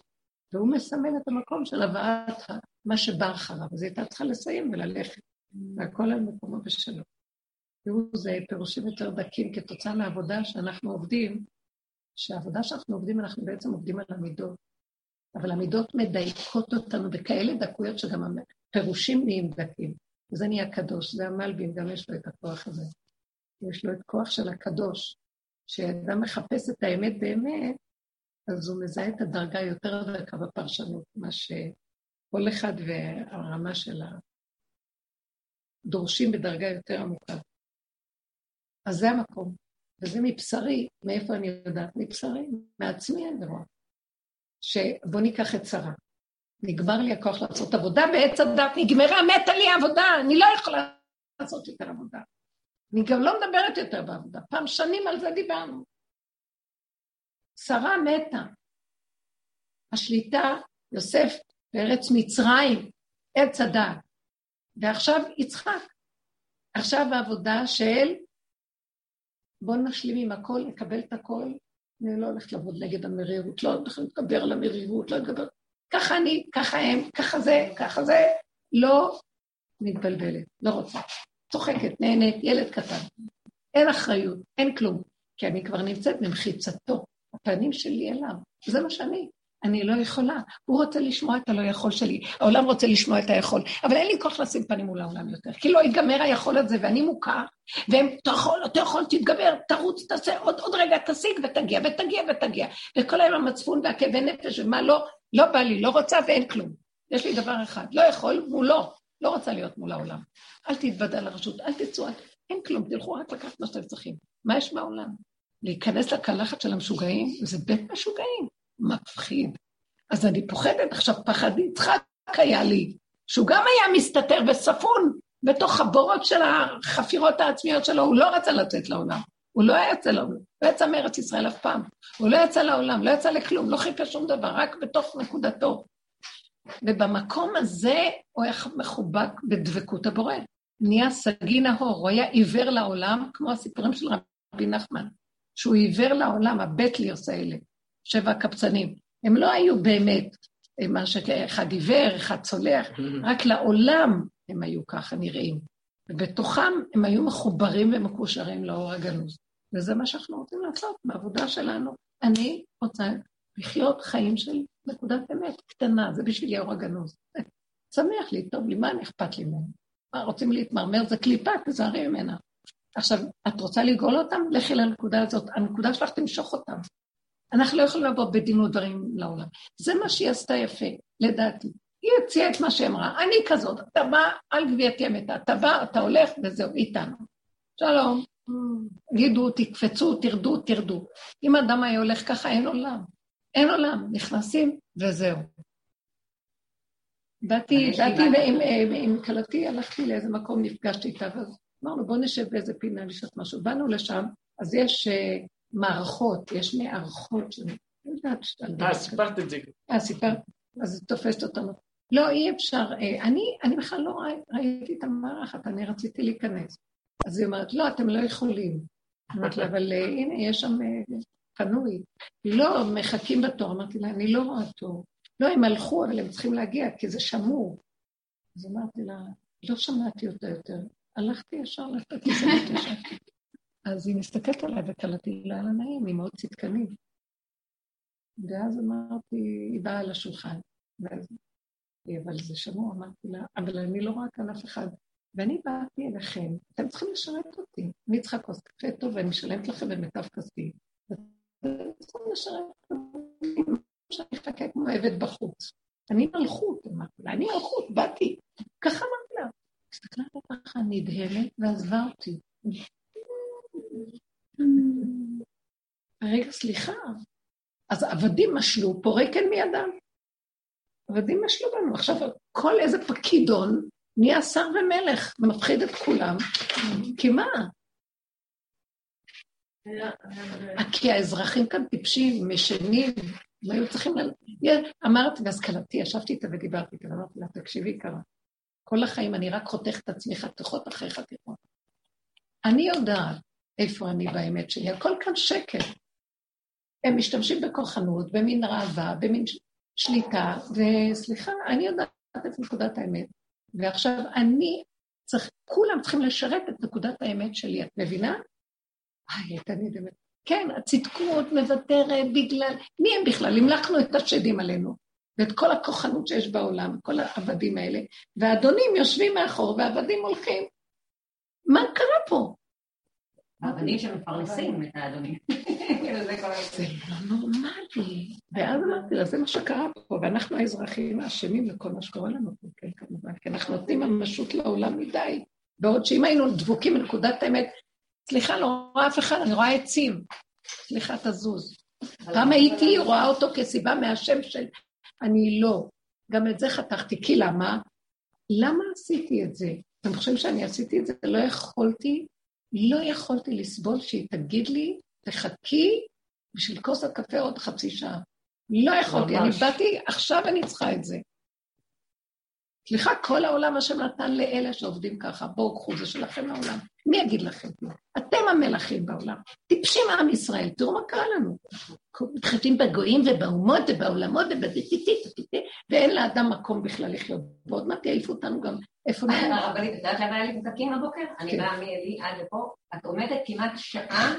והוא מסמן את המקום של הבאת מה שבא אחריו. אז היא הייתה צריכה לסיים וללכת, והכל על מקומו בשלום. תראו, זה פירושים יותר דקים כתוצאה מהעבודה שאנחנו עובדים, שהעבודה שאנחנו עובדים, אנחנו בעצם עובדים על המידות. אבל המידות מדייקות אותנו בכאלה דקויות שגם הפירושים נהיים דקים. וזה נהיה קדוש, זה המלבין, גם יש לו את הכוח הזה. יש לו את כוח של הקדוש. כשאדם מחפש את האמת באמת, אז הוא מזהה את הדרגה יותר דקה בפרשנות, מה שכל אחד והרמה של הדורשים בדרגה יותר עמוקה. אז זה המקום. וזה מבשרי, מאיפה אני יודעת? מבשרי, מעצמי אני רואה. שבוא ניקח את שרה. נגמר לי הכוח לעשות עבודה בעץ הדת, נגמרה, מתה לי העבודה, אני לא יכולה לעשות יותר עבודה. אני גם לא מדברת יותר בעבודה. פעם שנים על זה דיברנו. שרה מתה. השליטה, יוסף, בארץ מצרים, עץ הדת. ועכשיו יצחק. עכשיו העבודה של בואו נשלים עם הכל, נקבל את הכל. אני לא הולכת לעבוד נגד המרירות, לא הולכת לדבר על המרירות, לא לדבר... ככה אני, ככה הם, ככה זה, ככה זה. לא מתבלבלת, לא רוצה. צוחקת, נהנית, ילד קטן. אין אחריות, אין כלום, כי אני כבר נמצאת במחיצתו, הפנים שלי אליו, זה מה שאני. אני לא יכולה. הוא רוצה לשמוע את הלא יכול שלי, העולם רוצה לשמוע את היכול, אבל אין לי כוח לשים פנים מול העולם יותר, כי לא ייגמר היכול הזה, ואני מוכר, והם, אתה יכול, אתה יכול, תתגבר, תרוץ, תעשה, עוד, עוד רגע תשיג ותגיע, ותגיע ותגיע. וכל היום המצפון והכאבי נפש, ומה לא, לא בא לי, לא רוצה ואין כלום. יש לי דבר אחד, לא יכול, מולו, לא רוצה להיות מול העולם. אל תתוודע לרשות, אל תצאו, אין כלום, תלכו רק לקחת מה שאתם צריכים. מה יש בעולם? להיכנס לקלחת של המשוגעים, זה בית משוגעים. מפחיד. אז אני פוחדת עכשיו, פחד יצחק היה לי, שהוא גם היה מסתתר וספון בתוך הבורות של החפירות העצמיות שלו, הוא לא רצה לצאת לעולם. הוא לא יצא לעולם, לא יצא מארץ ישראל אף פעם. הוא לא יצא לעולם, לא יצא לכלום, לא חיפש שום דבר, רק בתוך נקודתו. ובמקום הזה הוא היה מחובק בדבקות הבורא. נהיה סגי נהור, הוא היה עיוור לעולם, כמו הסיפורים של רבי נחמן, שהוא עיוור לעולם, הבטליוס האלה. שבע הקבצנים. הם לא היו באמת מה שאחד עיוור, אחד צולח, רק לעולם הם היו ככה נראים. ובתוכם הם היו מחוברים ומקושרים לאור הגנוז. וזה מה שאנחנו רוצים לעשות בעבודה שלנו. אני רוצה לחיות חיים של נקודת אמת קטנה, זה בשבילי האור הגנוז. שמח לי, טוב לי, מה אכפת לי ממנו? מה, רוצים להתמרמר? זה קליפה, תזהרי ממנה. עכשיו, את רוצה לגאול אותם? לכי לנקודה הזאת. הנקודה שלך תמשוך אותם. אנחנו לא יכולים לבוא בדין ודברים לעולם. זה מה שהיא עשתה יפה, לדעתי. היא הציעה את מה שהיא אמרה. אני כזאת, אתה בא על גבייתי המתה, אתה בא, אתה הולך, וזהו, איתנו. שלום. גידו, תקפצו, תרדו, תרדו. אם אדם היה הולך ככה, אין עולם. אין עולם, נכנסים, וזהו. באתי, באתי עם, כלתי, הלכתי לאיזה מקום, נפגשתי איתה, ואז אמרנו, בואו נשב באיזה פינה לשתות משהו. באנו לשם, אז יש uh, מערכות, יש מערכות ש... אה, סיפרת את זה. אה, סיפרת? אז זה תופסת אותנו. לא, אי אפשר. אה, אני, אני בכלל לא ראיתי את המערכת, אני רציתי להיכנס. אז היא אומרת, לא, אתם לא יכולים. אמרתי לה, אבל uh, הנה, יש שם uh, פנוי. לא, מחכים בתור. אמרתי לה, אני לא רואה תור. לא, הם הלכו, אבל הם צריכים להגיע, כי זה שמור. אז אמרתי לה, לא שמעתי אותה יותר. הלכתי ישר לתת לזה ישבתי. אז היא מסתכלת עליי וקלטתי לה על הנעים, היא מאוד צדקנית. ואז אמרתי, היא באה לשולחן, ואז, אבל זה שמור, אמרתי לה, אבל אני לא רואה כאן אף אחד. ואני באתי אליכם, אתם צריכים לשרת אותי. אני צריכה כוס קפה טוב ואני משלמת לכם במיטב כספי. אתם צריכים לשרת אותי, שאני אחכה כמו עבד בחוץ. אני מלכות, אמרתי לה, אני מלכות, באתי. ככה אמרתי לה. הסתכלה ככה נדהמת ועזבה אותי. רגע, סליחה. אז עבדים משלו, פורק אין מידם. עבדים משלו בנו. עכשיו, כל איזה פקידון נהיה שר ומלך, ומפחיד את כולם. כי מה? כי האזרחים כאן טיפשים, משנים, הם היו צריכים... אמרתי, בהשכלתי, ישבתי איתה ודיברתי איתה, אמרתי לה, תקשיבי, קרה. כל החיים אני רק חותך את עצמי חתיכות אחרי חתיכות. אני יודעת איפה אני באמת שלי, הכל כאן שקר. הם משתמשים בכוחנות, במין ראווה, במין שליטה, וסליחה, אני יודעת את נקודת האמת. ועכשיו אני צריך, כולם צריכים לשרת את נקודת האמת שלי, את מבינה? איי, הייתה נדמת. כן, הצדקות מוותרת בגלל... מי הם בכלל? המלכנו את השדים עלינו. ואת כל הכוחנות שיש בעולם, כל העבדים האלה, והאדונים יושבים מאחור והעבדים הולכים. מה קרה פה? העבדים שמפרנסים את האדונים. זה לא נורמלי. ואז אמרתי לה, זה מה שקרה פה, ואנחנו האזרחים האשמים לכל מה שקורה לנו פה, כן, כמובן, כי אנחנו נותנים ממשות לעולם מדי. בעוד שאם היינו דבוקים בנקודת האמת, סליחה, לא רואה אף אחד, אני רואה עצים. סליחה, תזוז. פעם הייתי רואה אותו כסיבה מהשם של אני לא. גם את זה חתכתי, כי למה? למה עשיתי את זה? אתם חושבים שאני עשיתי את זה? לא יכולתי, לא יכולתי לסבול שהיא תגיד לי, תחכי בשביל כוס הקפה עוד חצי שעה. לא יכולתי, אני באתי, עכשיו אני צריכה את זה. סליחה, כל העולם השם נתן לאלה שעובדים ככה, בואו קחו, זה שלכם העולם. מי יגיד לכם? אתם המלכים בעולם. טיפשים עם ישראל, תראו מה קרה לנו. מתחתים בגויים ובאומות ובעולמות ובדיטיטיטיטיטי, ואין לאדם מקום בכלל לחיות. ועוד מעט יעיפו אותנו גם איפה נהיה. הרבנית, את יודעת למה היה לי פקקים הבוקר? אני כן. באה מעלי עד לפה, את עומדת כמעט שעה,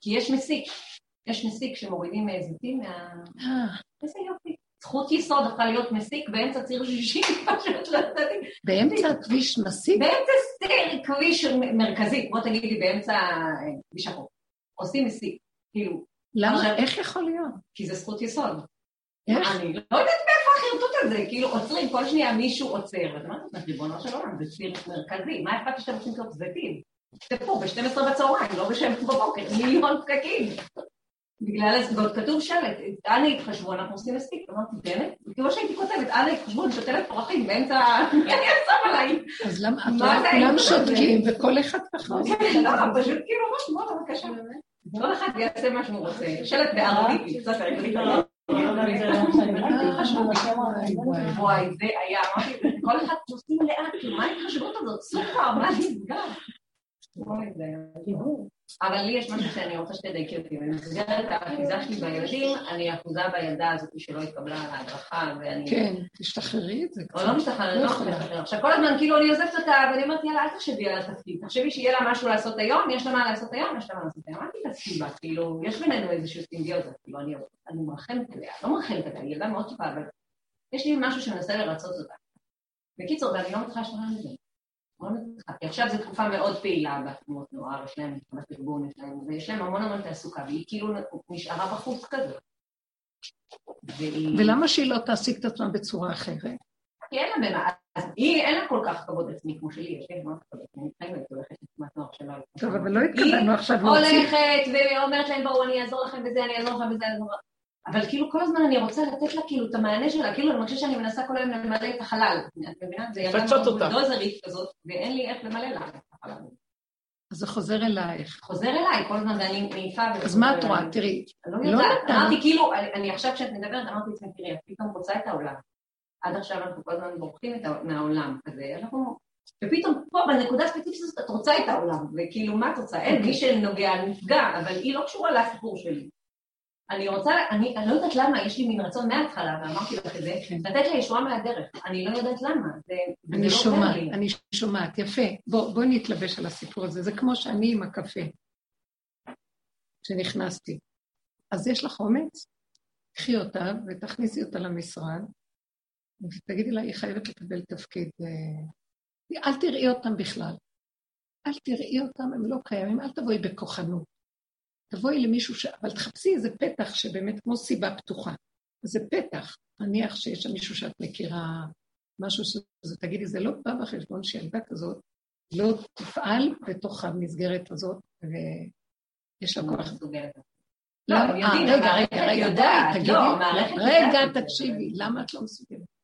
כי יש מסיק. יש מסיק שמורידים זיתים מה... אה, איזה יופי. זכות יסוד הפכה להיות מסיק באמצע ציר שישי, פשוט לא ידעתי. באמצע הכביש מסיק? באמצע סטיר כביש מרכזי, בוא תגידי באמצע אה, כביש החוק. עושים מסיק, כאילו. למה? איך יכול להיות? כי זה זכות יסוד. איך? אני לא יודעת מאיפה החרטוט הזה, כאילו עוצרים, כל שנייה מישהו עוצר. ואת אומרת, "אז ריבונו של עולם, זה ציר מרכזי, מה אכפת שאתם רוצים לקנות זיתים? תפו ב-12 בצהריים, לא ב-7 בבוקר, מיליון פקקים. בגלל זה, ועוד כתוב שלט, אנא התחשבו, אנחנו עושים מספיק. אמרתי, באמת? כמו שהייתי כותבת, אנא התחשבו, אני שותלת פרחים באמצע, אני אעצום עליי. אז למה, את רואה, כולם? שותקים וכל אחד ככה. לא, פשוט כאילו, ממש, בוא, בבקשה. כל אחד יעשה מה שהוא רוצה. שלט בערבית, קצת עברית. וואי, זה היה, אמרתי, כל אחד נוסעים לאט, כאילו, מה ההתחשבות הזאת? סופר, מה נסגר? וואי, זה היה אבל לי יש משהו שאני רוצה שתדייקי אותי. במסגרת האחיזה שלי בילדים, אני אחוזה בילדה הזאת שלא התקבלה על ההדרכה, ואני... כן, תשתחררי את זה או לא משתחררת, לא יכולה לשחרר. עכשיו כל הזמן כאילו אני עוזבת אותה ואני אומרת יאללה אל תחשבי על התפקיד, תחשבי שיהיה לה משהו לעשות היום, יש לה מה לעשות היום, יש לה מה לעשות היום, אל תתעסקי בה, כאילו יש בינינו איזושהי סימביוזה, כאילו אני מרחמת עליה, לא מרחמת עליה, היא ילדה מאוד טובה, אבל יש לי משהו שמנסה לרצות אותה. בקיצור, ואני לא מצליחה מזה. לא מצליחה אותך, כי עכשיו זו תקופה מאוד פעילה בתנועות נוער, יש להם תחילת ארגון, ויש להם המון המון תעסוקה, והיא כאילו נשארה בחוץ כזאת. והיא... ולמה שהיא לא תעסיק את עצמה בצורה אחרת? כי אין לה במה, אז היא אין לה כל כך כבוד עצמי כמו שלי, יש לי מאוד כבוד עצמי, אני חייבת הולכת לתנועת נוער שלה. טוב, אבל לא התכוונו עכשיו להוציא... הולכת ואומרת להם, בואו, אני אעזור לכם בזה, אני אעזור לכם בזה, אני אעזור לכם. אבל כאילו כל הזמן אני רוצה לתת לה כאילו את המענה שלה, כאילו אני מרגישה שאני מנסה כל היום למלא את החלל. את מבינה? זה ילדה מאוד. בולדוזרית כזאת, ואין לי איך למלא לה את החלל. אז זה חוזר אלייך. חוזר אליי כל הזמן, ואני מעיפה... וזה אז מה את רואה? תראי, אני לא לא יודעת. אמרתי כאילו, אני עכשיו כשאת מדברת, אמרתי לעצמי, תראי, את פתאום רוצה את העולם. עד עכשיו אנחנו כל הזמן בורחים מהעולם כזה, אנחנו... ופתאום פה, בנקודה הספציפית הזאת, את רוצה את העולם, וכאילו, מה את רוצה? אין, מי שנוגע נפגע, אבל היא לא קשורה לסיפור שלי. אני רוצה, אני, אני לא יודעת למה, יש לי מין רצון מההתחלה, ואמרתי לך את זה, לתת לה ישועה מהדרך. אני לא יודעת למה, זה, זה לא שומעת, לי. אני שומעת, יפה. בוא, בואי נתלבש על הסיפור הזה. זה כמו שאני עם הקפה, כשנכנסתי. אז יש לך אומץ? קחי אותה ותכניסי אותה למשרד, ותגידי לה, היא חייבת לקבל תפקיד. אה, אל תראי אותם בכלל. אל תראי אותם, הם לא קיימים, אל תבואי בכוחנות. תבואי למישהו ש... אבל תחפשי איזה פתח שבאמת כמו סיבה פתוחה. זה פתח. נניח שיש שם מישהו שאת מכירה, משהו שזה, תגידי, זה לא בא בחשבון שילדה כזאת לא תפעל בתוך המסגרת הזאת, ויש לה כוח. לא, לא, הם יודעים, אה, רגע, רגע, רגע, יודעת, תגידי, לא, המערכת רגע, תקשיבי, למה את לא מסוגלת?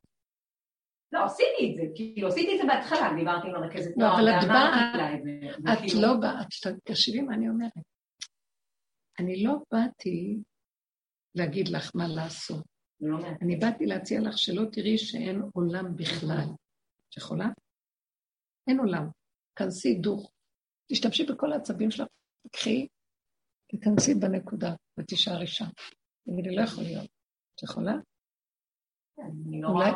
לא, עשיתי את זה, כאילו, עשיתי את זה בהתחלה, דיברתי עם הרכזת לא, נוער, ואמרתי לה את זה. את לא באה, תקשיבי מה אני אומרת. אני לא באתי להגיד לך מה לעשות. לא. אני באתי להציע לך שלא תראי שאין עולם בכלל. את יכולה? אין עולם. כנסי דוך. תשתמשי בכל העצבים שלך, תקחי, תיכנסי בנקודה ותישארי שם. תגידי, לא יכול להיות. את יכולה? לא אולי-.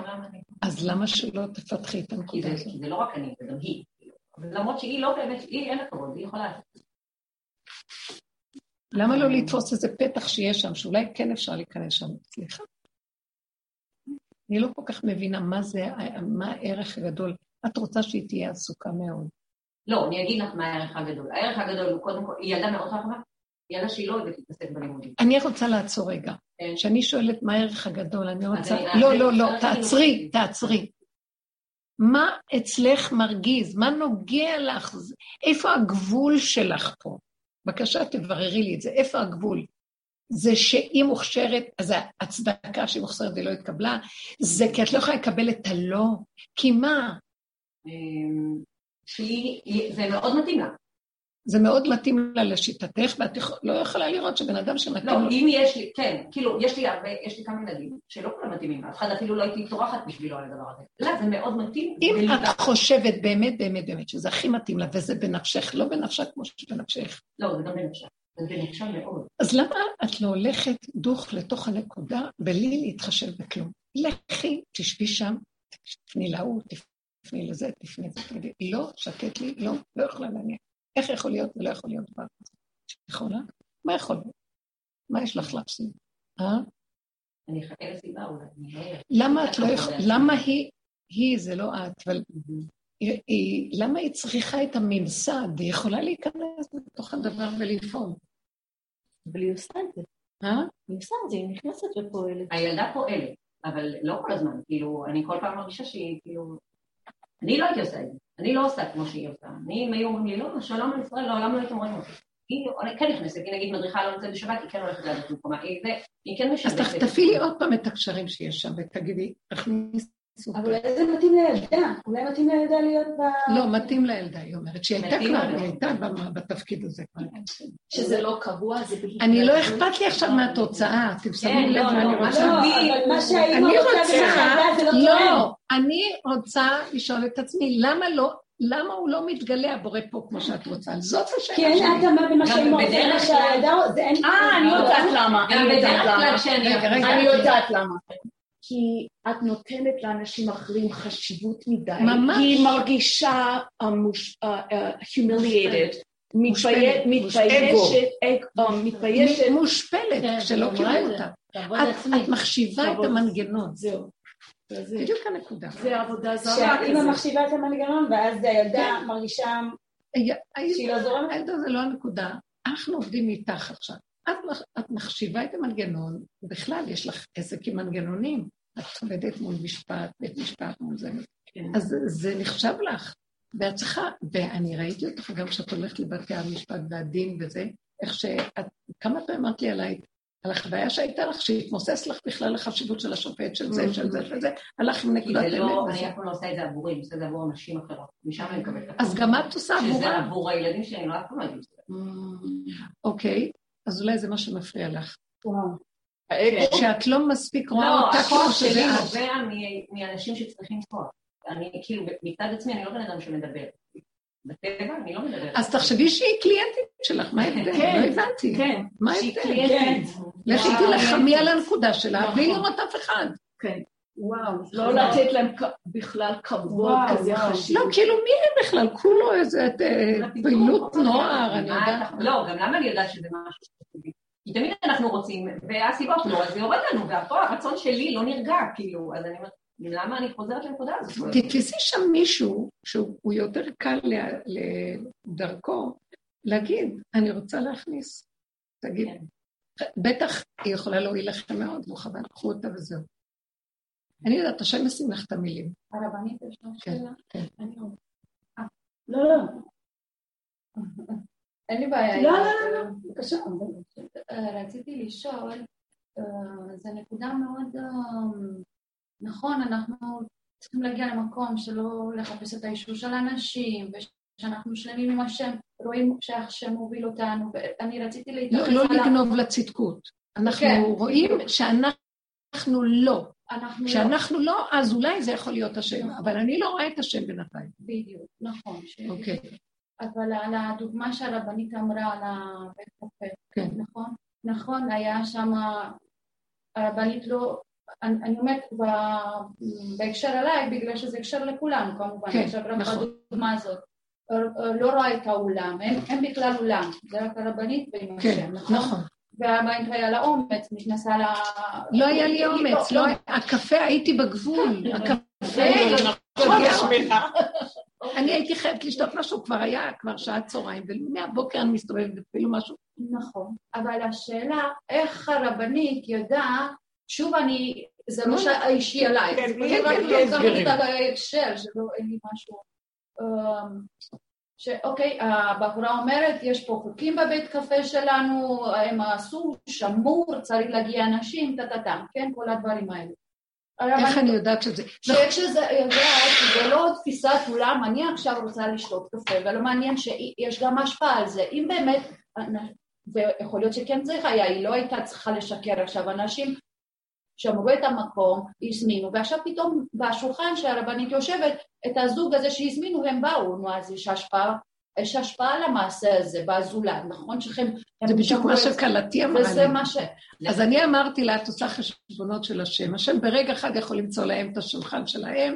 אז למה שלא תפתחי את הנקודה הזאת? כי זה לא רק אני, זה גם היא. למרות שהיא לא באמת, היא אין לה כבוד, היא יכולה... למה לא לתפוס איזה פתח שיש שם, שאולי כן אפשר להיכנס שם? סליחה. אני לא כל כך מבינה מה זה, מה הערך הגדול. את רוצה שהיא תהיה עסוקה מאוד. לא, אני אגיד לך מה הערך הגדול. הערך הגדול הוא קודם כל, היא ילדה מאוד חכמה, היא ילדה שהיא לא אוהבת להתעסק בלימודים. אני רוצה לעצור רגע. כן. כשאני שואלת מה הערך הגדול, אני רוצה... לא, לא, לא, אני- תעצרי, תעצרי. מה אצלך מרגיז? מה נוגע לך? איפה הגבול שלך פה? בבקשה, תבררי לי את זה. איפה הגבול? זה שהיא מוכשרת, אז ההצדקה שהיא מוכשרת ולא התקבלה, זה כי את לא יכולה לקבל את הלא. כי מה? אמ, שהיא, היא- זה מאוד מתאים לה. זה מאוד מתאים לה לשיטתך, ואת לא יכולה לראות שבן אדם שמתאים לא, לו... אם יש לי, כן, כאילו, יש לי הרבה, יש לי כמה ילדים שלא כולם מתאימים, אף אחד אפילו לא הייתי טורחת בשבילו על הדבר הזה. לא, זה מאוד מתאים. אם. את חושבת באמת, באמת, באמת, שזה הכי מתאים לה, וזה בנפשך, לא בנפשה כמו שבנפשך, לא, זה גם בנפשה. אז למה את לא הולכת דוך לתוך הנקודה בלי להתחשב בכלום? לכי, תשבי שם, תפני להוא, תפני לזה, תפני לזה, לא, שקט לי, לא, לא יכולה לעניין. איך יכול להיות ולא יכול להיות דבר כזה? יכולה? מה יכול להיות? מה יש לך להפסיד? אה? אני אחכה לסיבה אולי, אני לא יודעת. למה את לא יכולה, למה היא, היא זה לא את, אבל למה היא צריכה את הממסד? היא יכולה להיכנס לתוך הדבר ולפעול. אבל היא עושה את זה. אה? היא עושה את זה, היא נכנסת ופועלת. הילדה פועלת, אבל לא כל הזמן, כאילו, אני כל פעם מרגישה שהיא, כאילו... אני לא הייתי עושה את זה, אני לא עושה כמו שהיא עושה. אני, אם היו אומרים לי, לא, שלום על ישראל, לעולם לא הייתם רואים אותי. היא כן נכנסת, היא נגיד מדריכה לא נמצאת בשבת, היא כן הולכת ליד במקומה, היא כן אז משתפת. תח- תפעילי עוד פעם את הקשרים שיש שם ותגידי, תכניסו. אבל אולי זה מתאים לילדה, אולי מתאים לילדה להיות ב... לא, מתאים לילדה, היא אומרת, שהיא הייתה כבר. היא הייתה בתפקיד הזה כבר. שזה לא קבוע, זה. אני לא אכפת לי עכשיו מהתוצאה, אתם שמים כן, לב מה אני לא, רוצה. לא, אבל מה שהאימא אני רוצה שהילדה זה לא תואם. לא, אני רוצה לשאול את עצמי, למה לא, למה הוא לא מתגלה הבורא פה כמו שאת רוצה? זאת השאלה כן, שלי. את אמרת במה גם שהאימא רוצה, בדרך מה שהילדה זה אין... אה, אני יודעת למה. אני יודעת למה. אני יודעת למה. כי את נותנת לאנשים אחרים חשיבות מדי. ממש. היא מרגישה uh, מוש- uh, uh, humiliated. מתביישת, מתביישת. מושפלת, כן, שלא קיבלו. אותה. את- מחשיבה את. המנגנון. זהו. זה- בדיוק הנקודה. זה עבודה זרה שהאימא. מחשיבה את המנגנון, ואז הילדה כן. מרגישה שהיא לא זורמת? הילדה זה לא הנקודה. אנחנו עובדים איתך עכשיו. את, את מחשיבה את המנגנון, בכלל יש לך עסק עם מנגנונים. את עובדת מול משפט, בית משפט מול זה. כן. אז זה- זה נחשב לך. ואת צריכה, ואני ראיתי אותך גם כשאת הולכת לבתי המשפט והדין וזה, איך שאת, כמה פעמים אמרת לי עליי, על החוויה שהייתה לך, שהתמוסס לך בכלל לחשיבות של השופט, של זה, של זה, של זה, הלך עם כי נקודת זה אמת לא, וזה. אני אף פעם לא עושה את זה עבורי, אני עושה את זה עבור אנשים אחרות. משם אני מקבלת. אז גם את עושה שזה עבורה. עבור הילדים שלי, אני לא אף פעם לא הייתי עושה זה. אוקיי, אז אולי זה מה שמפריע לך. האגו, שאת לא מספיק רואה לא, אותה כמו הכוח שזה שלי את. נובע מ- מאנשים שצריכים כוח. אני כאילו, מצד עצמי אני לא בן אדם שמדבר. בטבע אני לא מדברת. אז תחשבי שהיא קליינטית שלך, מה ההבדל? כן, לא הבנתי. כן, מה שהיא ההבדל? קליינטית. לכי וואו. תילחמי על הנקודה שלה, בלי נכון. לראות אף אחד. כן. וואו, לא לתת להם בכלל כבוד כזה. חשוב. לא, כאילו מי הם בכלל? כולו איזה אה, פעילות נוער, אני יודעת. לא, גם למה אני יודעת שזה משהו? כי תמיד אנחנו רוצים, והסיבות לא, אז זה יורד לנו, ופה הרצון שלי לא נרגע, כאילו, אז אני אומרת, למה אני חוזרת לנקודה הזאת? תתפסי שם מישהו שהוא יותר קל לדרכו, להגיד, אני רוצה להכניס. תגיד, בטח היא יכולה להועיל לכם מאוד, ברוך הבא, קחו אותה וזהו. אני יודעת, השם ישים לך את המילים. הרבנית, יש לך כן, שאלה? כן. אני לא- לא, לא. אין לי בעיה. לא, לא, זה. לא, בבקשה. אה, רציתי לשאול, אה, זו נקודה מאוד... נכון, אנחנו צריכים להגיע למקום שלא לחפש את האישור של האנשים, ושאנחנו שלמים עם השם, רואים שהשם מוביל אותנו, ואני רציתי לא, להתייחס לא לגנוב לצדקות. אנחנו כן. רואים שאנחנו לא. אנחנו לא, כשאנחנו לא, אז אולי זה יכול להיות השם, אבל אני לא רואה את השם בינתיים. בדיוק, נכון. אוקיי. אבל על הדוגמה שהרבנית אמרה על הבית קפה, כן. נכון? נכון, היה שם, הרבנית לא, אני, אני אומרת בהקשר עליי, בגלל שזה הקשר לכולנו כמובן, כן, עכשיו רק נכון. בדוגמה הזאת. אה, לא רואה את האולם, אין, אין בכלל אולם, זה רק הרבנית ועם כן, השם, נכון? נכון. והרבנית היה לה אומץ, נכנסה ל... לא היה לי אומץ, לא, הקפה הייתי בגבול, הקפה, אני הייתי חייבת לשתות משהו, כבר היה, כבר שעה צהריים, ומהבוקר אני מסתובבת אפילו משהו. נכון, אבל השאלה, איך הרבנית יודעת, שוב אני, זה לא. שהאישי עליי, כן, כן, רק כן, שאוקיי, הבחורה אומרת, יש פה חוקים בבית קפה שלנו, הם עשו, שמור, צריך להגיע אנשים, טה-טה-טה, כן, כל הדברים האלה. איך אני יודעת שזה... שכשזה יודעת שזה לא תפיסת עולם, אני עכשיו רוצה לשתות קפה, ולא מעניין שיש גם השפעה על זה. אם באמת, ויכול להיות שכן צריך היה, היא לא הייתה צריכה לשקר עכשיו אנשים. שמרו את המקום, הזמינו, ועכשיו פתאום בשולחן שהרבנית יושבת, את הזוג הזה שהזמינו, הם באו, נו, אז יש השפעה, יש השפעה על המעשה הזה, בזולת, נכון? שכם... זה בדיוק מה שכלתי אמרה וזה לי. מה ש... אז אני אמרתי לה, את עושה חשבונות של השם. השם ברגע אחד יכול למצוא להם את השולחן שלהם,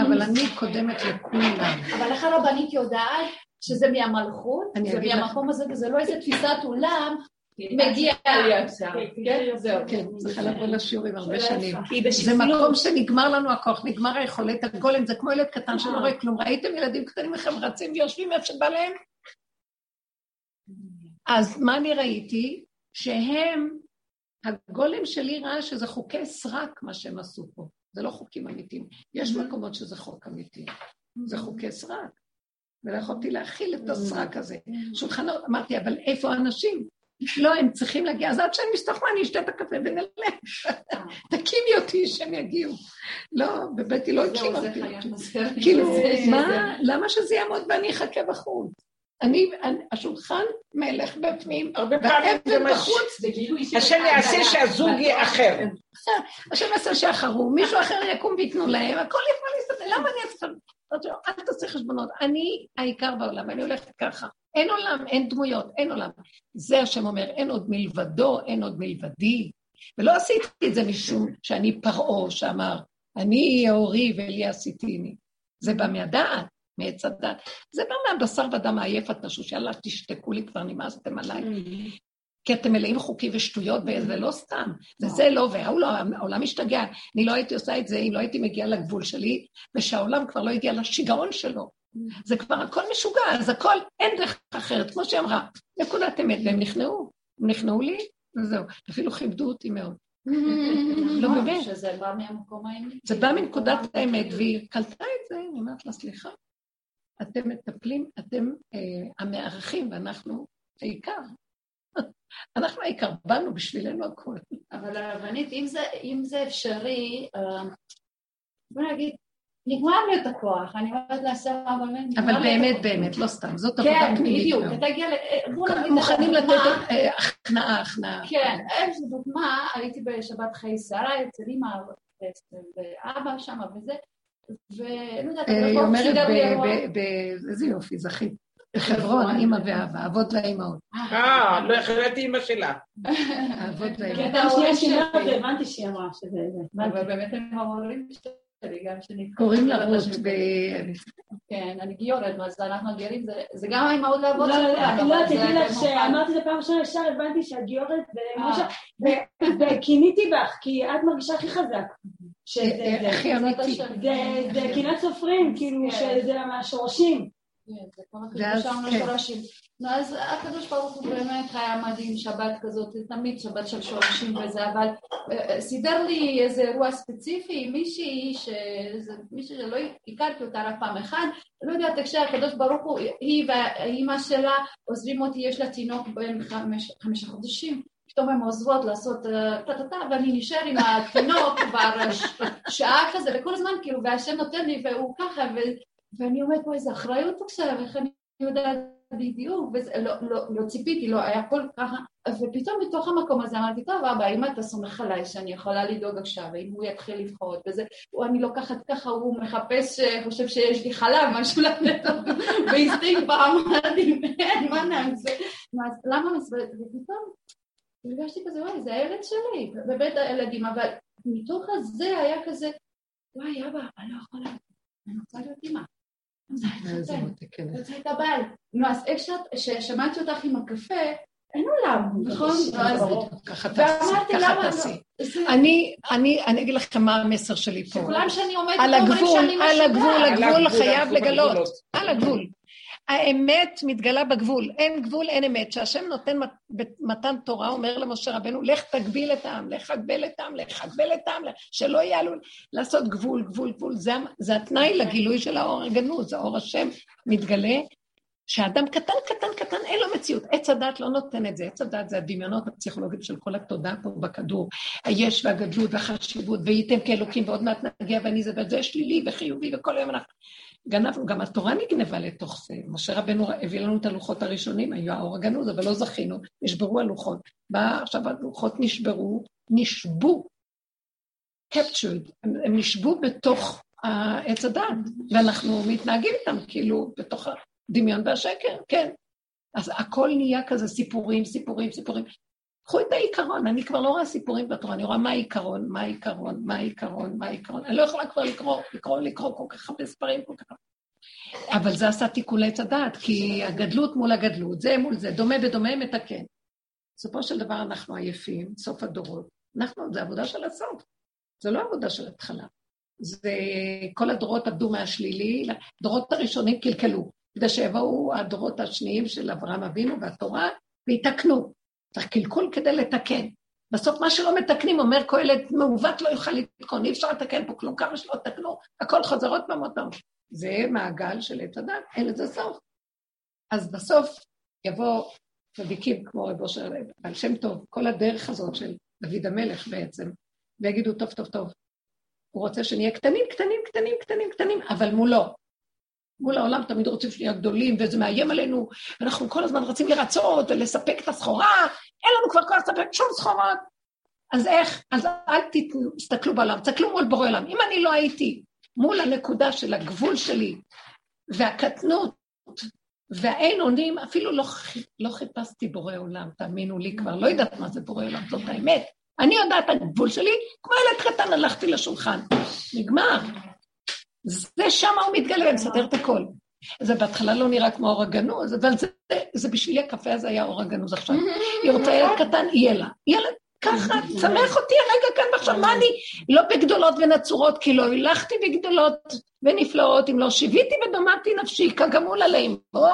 אבל אני קודמת לכולם. אבל איך הרבנית יודעת שזה מהמלכות, זה. מהמקום הזה, וזה לא איזה תפיסת עולם, מגיע לי עכשיו, כן? זהו. כן, צריכה לבוא לשיעורים הרבה שנים. זה. מקום שנגמר לנו הכוח, נגמר היכולת, הגולם זה כמו ילד קטן שלא רואה כלום. ראיתם ילדים קטנים איך הם רצים ויושבים איפה שבא להם? אז מה אני ראיתי? שהם, הגולם שלי ראה שזה חוקי סרק מה שהם עשו פה. זה לא חוקים אמיתיים. יש מקומות שזה חוק אמיתי. זה חוקי סרק. ולא יכולתי להכיל את הסרק הזה. שולחנות, אמרתי, אבל איפה האנשים? לא, הם צריכים להגיע, אז עד שאני מסתכמה אני אשתה את הקפה ונלך. תקימי אותי שהם יגיעו. לא, בביתי לא הקימה אותי. כאילו, מה, למה שזה יעמוד ואני אחכה בחוץ? אני, השולחן מלך בפנים, הרבה פעמים זה והאבן בחוץ, השם יעשה שהזוג יהיה אחר. השם יעשה שיאחרו, מישהו אחר יקום וייתנו להם, הכל יכול להסתדר, למה אני אצטרך? אל תעשה חשבונות, אני העיקר בעולם, אני הולכת ככה. אין עולם, אין דמויות, אין עולם. זה השם אומר, אין עוד מלבדו, אין עוד מלבדי. ולא עשיתי את זה משום שאני פרעה שאמר, אני אורי ולי עשיתיני. זה בא מהדעת, מעץ הדעת. זה בא מהבשר ודם העייף התשוש, יאללה, תשתקו לי כבר, נמאסתם עליי. כי אתם מלאים חוקים ושטויות, וזה לא סתם, וזה לא, וההוא לא, העולם משתגע. אני לא הייתי עושה את זה אם לא הייתי מגיעה לגבול שלי, ושהעולם כבר לא הגיע לשיגעון שלו. זה כבר הכל משוגע, אז הכל, אין דרך אחרת, כמו שהיא אמרה, נקודת אמת, והם נכנעו, הם נכנעו לי, וזהו. אפילו כיבדו אותי מאוד. לא באמת. שזה בא מהמקום האמת. זה בא מנקודת האמת, והיא קלטה את זה, אני אומרת לה, סליחה, אתם מטפלים, אתם אה, המארחים, ואנחנו העיקר. אנחנו העיקר, באנו בשבילנו הכול. אבל הרבנית, אם זה, אפשרי, אה, בוא נגיד, נגמר לי את הכוח, אני אומרת לעשה אבל נגמר אבל באמת. באמת, לא סתם, זאת עבודה כן, פנימית. בדיוק, מאוד. אתה תגיע ל... נגיד, מוכנים לתת אה, הכנעה, הכנעה. כן, יש לי דוגמה, הייתי בשבת חיי שרה אצל אמא ואבא שם וזה, ולא יודעת, אה, היא אומרת, איזה יופי, זכית. בחברון, אימא ואבא, אבות ואימהות. אה, לא ידעתי אמא שלה. האבות כי והאימהות. הייתה שנייה אומרת, והבנתי שהיא אמרה שזה זה. אבל באמת הם ההורים שלי. קוראים לה רות, ב... כן, אני גיורת, אז אנחנו גרים, זה- זה גם האימהות לא, שלנו, לא, לא, תדעי לך. שאמרתי את זה פעם ראשונה, ישר הבנתי שאת גיורת אה. ו- וקינאתי בך, כי את מרגישה הכי חזק. שזה אה, זה. הכי אמיתי. זה- קנאת סופרים, כאילו, כן. שזה מהשורשים. כן, זה כל ואז, כן. נו, אז הקדוש ברוך הוא באמת היה מדהים, שבת כזאת, תמיד שבת של שורשים וזה, אבל אה, סידר לי איזה אירוע ספציפי, מישהי, שזה- מישהי שלא הכרתי אותה רק פעם אחת, לא יודעת, כשהקדוש ברוך הוא, היא והאימא שלה עוזרים אותי, יש לה תינוק בן חמש- חמישה חודשים. פתאום הן עוזבות לעשות אה, טה-טה-טה, ואני נשאר עם התינוק כבר ש- שעה כזה, וכל הזמן כאילו, והשם נותן לי, והוא ככה, ו- ואני אומרת פה איזה אחריות עכשיו, איך אני יודעת בדיוק, וזה, לא, לא, לא ציפיתי, לא, היה הכל ככה, ופתאום בתוך המקום הזה אמרתי, טוב אבא, אם אתה סומך עליי שאני יכולה לדאוג עכשיו, ואם הוא יתחיל לבחור וזה, הוא, אני לוקחת ככה, הוא מחפש, אה, חושב שיש לי חלב, משהו לתת לו, והסתיק פעם, אמרתי, אין, מה נעשה? אז למה מסברת? ופתאום הרגשתי כזה, וואי, זה הילד שלי, בבית הילדים, אבל מתוך הזה היה כזה, וואי, אבא, אני לא יכולה, אני רוצה להיות אימא. מותק, כן. הבעל. נו, אז איך שאת, ששמעתי אותך עם הקפה, אין עולם, נכון? נו, אז- ככה תעשי, ככה תעשי. לא? זה- אני, אני, אני אגיד לכם מה המסר שלי פה. שכולם שאני עומדת על אומרים הגבול, שאני על הגבול, משוגעת. הגבול חייב לגלות. על הגבול. האמת מתגלה בגבול, אין גבול, אין אמת. שהשם נותן מת- במתן תורה, אומר למשה רבנו, לך תגביל את העם, לך הגבל את העם, לך הגבל את העם, שלא יעלו, לעשות גבול, גבול, גבול. זה, זה התנאי לגילוי של האור הגנוז, האור השם מתגלה, שאדם קטן, קטן, קטן, אין לו מציאות. עץ הדת לא נותן את זה. עץ הדת זה הדמיונות הפסיכולוגיים של כל התודעה פה בכדור. היש והגדלות והחשיבות, וייתם כאלוקים, ועוד מעט נגיע ואני זה וזה שלילי וחיובי, וכל היום אנחנו... גנבנו, גם התורה נגנבה לתוך זה. משה רבנו הביא לנו את הלוחות הראשונים, היו האור הגנוז, אבל לא זכינו, נשברו הלוחות. בא עכשיו הלוחות נשברו, נשבו, captured, הם נשבו בתוך עץ הדת, ואנחנו מתנהגים איתם כאילו בתוך הדמיון והשקר, כן. אז הכל נהיה כזה סיפורים, סיפורים, סיפורים. קחו את העיקרון, אני כבר לא רואה סיפורים בתורה, אני רואה מה העיקרון, מה העיקרון, מה העיקרון, מה העיקרון. אני לא יכולה כבר לקרוא, לקרוא, לקרוא כל כך הרבה ספרים, כל כך הרבה. אבל זה עשה תיקון לעץ הדעת, כי הגדלות מול הגדלות, זה מול זה, דומה בדומה מתקן. בסופו של דבר אנחנו עייפים, סוף הדורות. אנחנו, זה עבודה של הסוף, זה לא עבודה של התחלה. זה, כל הדורות עבדו מהשלילי, הדורות הראשונים קלקלו, כדי שיבואו הדורות השניים של אברהם אבינו והתורה, ויתקנו. צריך קלקול כדי לתקן. בסוף מה שלא מתקנים, אומר קהלת, מעוות לא יוכל לתקון, אי אפשר לתקן פה כלום, כמה שלא תקנו, הכל חוזר עוד פעם עוד פעם. זה מעגל של עץ הדת, אין לזה סוף. אז בסוף יבוא צדיקים כמו רב אושר, בעל שם טוב, כל הדרך הזאת של דוד המלך בעצם, ויגידו, טוב, טוב, טוב, הוא רוצה שנהיה קטנים, קטנים, קטנים, קטנים, קטנים, אבל מולו. מול העולם תמיד רוצים שנהיה גדולים, וזה מאיים עלינו, ואנחנו כל הזמן רצים לרצות ולספק את הסחורה, אין לנו כבר כוח לספק שום סחורות. אז איך? אז אל תסתכלו בעולם, תסתכלו מול בורא עולם. אם אני לא הייתי מול הנקודה של הגבול שלי, והקטנות, והאין אונים, אפילו לא, לא חיפשתי בורא עולם, תאמינו לי כבר, לא יודעת מה זה בורא עולם, זאת האמת. אני יודעת הגבול שלי, כמו ילד קטן הלכתי לשולחן. נגמר. זה שם הוא מתגלה ומסדר את הכל. זה בהתחלה לא נראה כמו אור הגנוז, אבל זה, זה בשבילי הקפה הזה היה אור הגנוז עכשיו. היא רוצה ילד קטן, יהיה לה. ילד ככה, צמח אותי הרגע כאן ועכשיו, מה אני לא בגדולות ונצורות, כי לא הילכתי בגדולות ונפלאות, אם לא שיוויתי ודמעתי נפשי, כגמול עלי אמו,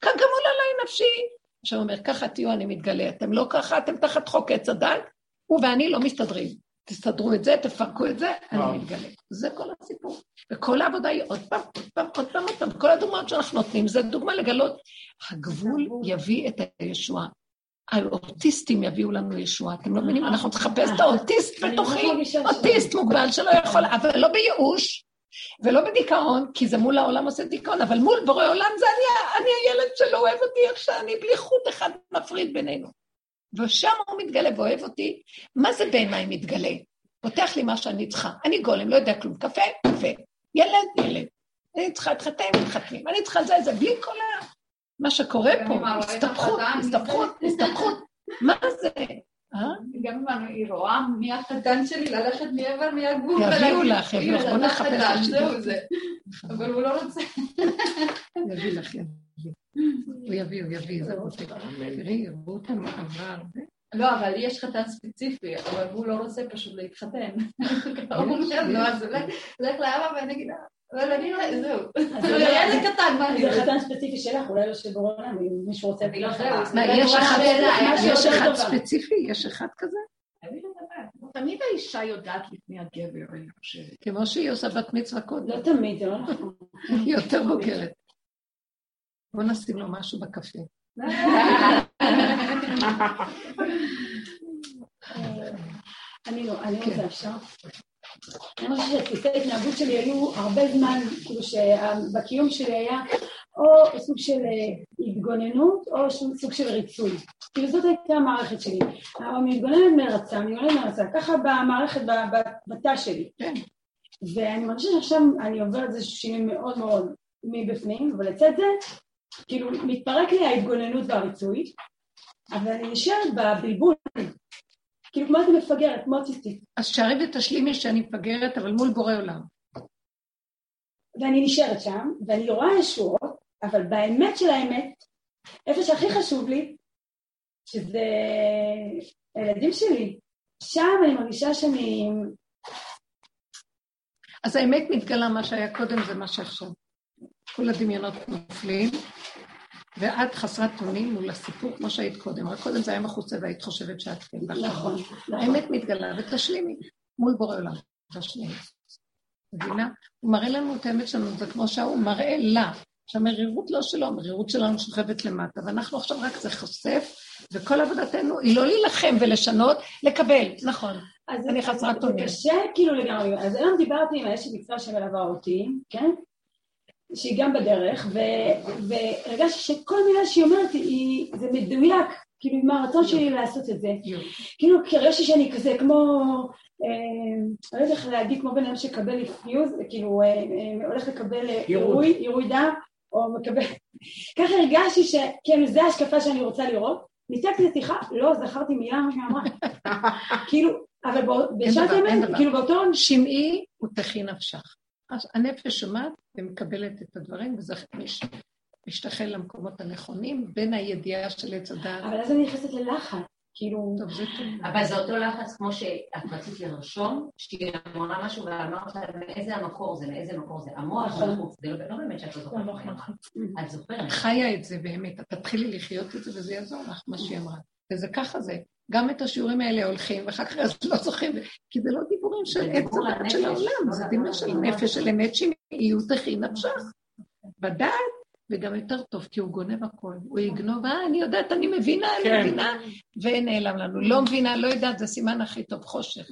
כגמול עלי נפשי. עכשיו הוא אומר, ככה תהיו, אני מתגלה. אתם לא ככה, אתם תחת חוק עץ הדת, הוא ואני לא מסתדרים. תסתדרו את זה, תפרקו את זה, אני מתגלה. זה כל הסיפור. וכל העבודה היא עוד פעם, עוד פעם, עוד פעם, עוד פעם. כל הדוגמאות שאנחנו נותנים, זה דוגמה לגלות. הגבול יביא את הישועה. האוטיסטים יביאו לנו ישועה, אתם לא מבינים? אנחנו צריכים לחפש את האוטיסט בתוכי, אוטיסט מוגבל שלא יכול, אבל לא בייאוש, ולא בדיכאון, כי זה מול העולם עושה דיכאון, אבל מול בורא עולם זה אני, אני הילד שלא אוהב אותי איך שאני, בלי חוט אחד מפריד בינינו. ושם הוא מתגלה ואוהב אותי. מה זה בעיניי מתגלה? פותח לי מה שאני צריכה. אני גולם, לא יודע כלום. קפה, קפה. ילד, ילד. אני צריכה להתחתן, מתחתנים. אני צריכה זה, זה, בלי כל ה... מה שקורה פה, הסתבכות, הסתבכות, הסתבכות. מה זה? אה? גם אם אני רואה מי החתן שלי ללכת מעבר מהגבול. יביאו לך, יביאו לך, בוא נחפש. אבל הוא לא רוצה. יביא לך, יביא. הוא יביא, הוא יביא, זה רוצה. תראי, יראו אותנו עברה הרבה. לא, אבל יש חתן ספציפי, אבל הוא לא רוצה פשוט להתחתן. הוא אומר, לא, אז לך לאבא ואני אגיד, אבל אני לא, זהו. ילד קטן, מה אני... זה חתן ספציפי שלך, אולי לא של בורא אם מישהו רוצה... יש אחד ספציפי? יש אחד כזה? תמיד האישה יודעת לפני הגבר, אני חושבת. כמו שהיא עושה בת מצווה קודם. לא תמיד, זה לא נכון. היא יותר בוגרת. בוא נשים לו משהו בקפה. אני לא, אני רוצה אפשר. אני חושבת שתפיסי ההתנהגות שלי היו הרבה זמן, כאילו שבקיום שלי היה או סוג של התגוננות או סוג של ריצוי. כאילו זאת הייתה המערכת שלי. אני מתגוננת מרצה, אני מתגוננת מרצה, ככה במערכת, בתא שלי. ואני מרגישה שעכשיו אני עוברת איזה שינוי מאוד מאוד מבפנים, אבל לצד זה, כאילו מתפרק לי ההתגוננות והריצוי, אבל אני נשארת בבלבול כאילו כמו אני מפגרת, כמו אוטיסטית. אז שערי ותשלימי שאני מפגרת, אבל מול בורא עולם. ואני נשארת שם, ואני רואה ישועות, אבל באמת של האמת, איפה שהכי חשוב לי, שזה הילדים שלי, שם אני מרגישה שאני... אז האמת מתגלה, מה שהיה קודם זה מה שעכשיו. כל הדמיונות נופלים, ואת חסרת אונים מול הסיפור כמו שהיית קודם, רק קודם זה היה מחוצה והיית חושבת שאת כן. נכון. האמת מתגלה ותשלימי מול בורא עולם, תשלימי. מבינה? הוא מראה לנו את האמת שלנו, זה כמו שההוא מראה לה. שהמרירות לא שלו, המרירות שלנו שוכבת למטה, ואנחנו עכשיו רק זה חושף, וכל עבודתנו היא לא להילחם ולשנות, לקבל, נכון. אז אני חסרת אונים. זה קשה כאילו לגמרי. אז היום דיברתי עם האשת מקצוע שמלווה אותי, כן? שהיא גם בדרך, והרגשתי שכל מילה שהיא אומרת, היא, זה מדויק, כאילו עם הרצון שלי לעשות את זה. כאילו, כי הרגשתי שאני כזה כמו, אה, לא יודעת איך להגיד, כמו בן אדם שקבל פיוז, כאילו, אה, אה, הולך לקבל עירוי, עירוי דם, או מקבל... ככה הרגשתי שכן, זו ההשקפה שאני רוצה לראות. ניתקתי את השיחה, לא זכרתי מילה מה שהיא אמרה. כאילו, אבל בשעת האמת, כאילו באותו... שמעי ותכי נפשך. הנפש שומעת ומקבלת את הדברים, וזה מש, משתחל למקומות הנכונים, בין הידיעה של עץ הדעת. אבל אז אני נכנסת ללחץ, כאילו... טוב, זה טוב. אבל זה אותו לחץ כמו שאת רצית לרשום, שהיא אמרה משהו ואמרת לה מאיזה המקור זה, מאיזה מקור זה, המוח לחוץ, זה לא באמת שאת לא זוכרת. את זוכרת. חיה את זה באמת, את תתחילי לחיות את זה וזה יעזור לך, מה שהיא אמרה. וזה ככה זה. גם את השיעורים האלה הולכים, ואחר כך לא זוכרים, כי זה לא דיבורים של עץ הדת של העולם, זה דיבור של נפש של אמת שהיא תכי נפשך. בדעת, וגם יותר טוב, כי הוא גונב הכל. הוא יגנוב, אה, אני יודעת, אני מבינה, אני מבינה, ונעלם לנו. לא מבינה, לא יודעת, זה סימן הכי טוב, חושך.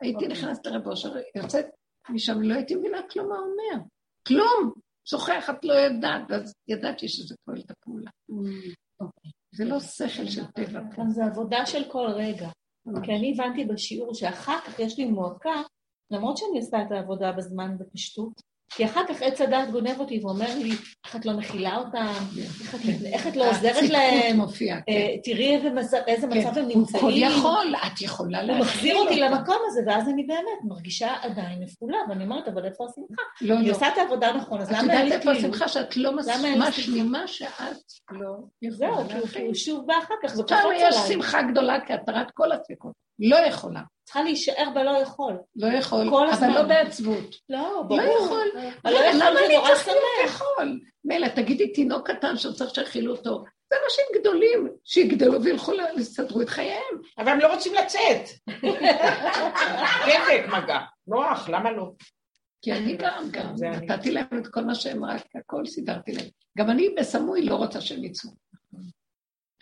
הייתי נכנסת לרב אושר, יוצאת משם, לא הייתי מבינה כלום מה אומר. כלום! שוכח, את לא יודעת, ואז ידעתי שזה פועל את הפעולה. זה לא שכל של טבע. כאן זה עבודה של כל רגע. כי אני הבנתי בשיעור שאחר כך יש לי מועקה, למרות שאני עושה את העבודה בזמן בפשטות, כי אחר כך עץ הדעת גונב אותי ואומר לי, איך את לא מכילה אותם, איך את- את לא עוזרת להם, מופיעה, כן. אה, תראי איזה באיזה כן. מצב הם הוא נמצאים. כל יכול, את יכולה הוא להכיל מחזיר אותי. למקום הזה, ואז אני באמת מרגישה עדיין נפולה, ואני אומרת, אבל איפה השמחה? לא, לא. עושה את העבודה נכון, אז את למה אין יודעת לי איפה כאילו? השמחה שאת לא משלימה שאת לא זהו, יכולה כי הוא- כי להכיל. הוא שוב בא אחר כך, שם וקופץ יש עליי. שמחה גדולה כהתרת כל הספקות. לא יכולה. צריכה להישאר בלא יכול. לא יכול, כל אבל הזמן. לא בעצבות. לא, ברור. לא יכול. אבל לא יכול למה זה אני נורא צריך להיות שמח. יכול? מילא, תגידי תינוק קטן שצריך שיכילו אותו. זה אנשים גדולים שיגדלו וילכו ל- ויסתדרו את חייהם. אבל הם לא רוצים לצאת. דבק מגע. נוח, למה לא? כי אני גם, גם. נתתי להם את כל מה שהם רק, הכל סידרתי להם. גם אני בסמוי לא רוצה שהם יצאו.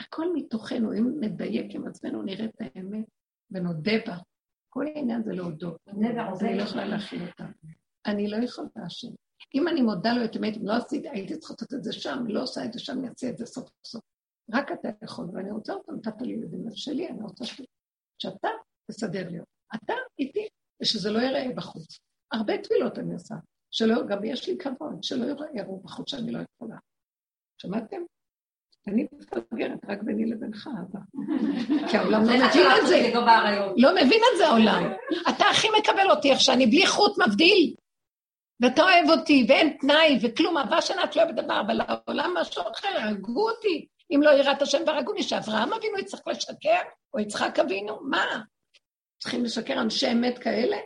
הכל מתוכנו, אם נדייק עם עצמנו, נראה את האמת ונודה בה. כל העניין זה להודות. אני לא יכולה להכיל אותה. אני לא יכולה להשם. אם אני מודה לו את האמת, אם לא עשיתי, הייתי צריכה לעשות את זה שם, לא עושה את זה שם, אני אעשה את זה סוף סוף. רק אתה יכול, ואני רוצה אותו, נתת לי אז שלי, אני רוצה ש- שאתה תסדר לי אותו. אתה איתי, ושזה לא ייראה בחוץ. הרבה תפילות אני עושה, שלא, גם יש לי כבוד, שלא יראו בחוץ שאני לא יכולה. שמעתם? אני מפגרת רק ביני לבינך, אבל... כי העולם לא מבין את זה. לא. לא מבין את זה העולם. אתה הכי מקבל אותי איך שאני בלי חוט מבדיל. ואתה אוהב אותי, ואין תנאי, וכלום, אהבה שאינה תלויה בדבר, אבל העולם משהו אחר, הרגו אותי. אם לא יראת השם והרגוני, שאברהם אבינו יצטרך לשקר, או יצחק אבינו, מה? צריכים לשקר אנשי אמת כאלה?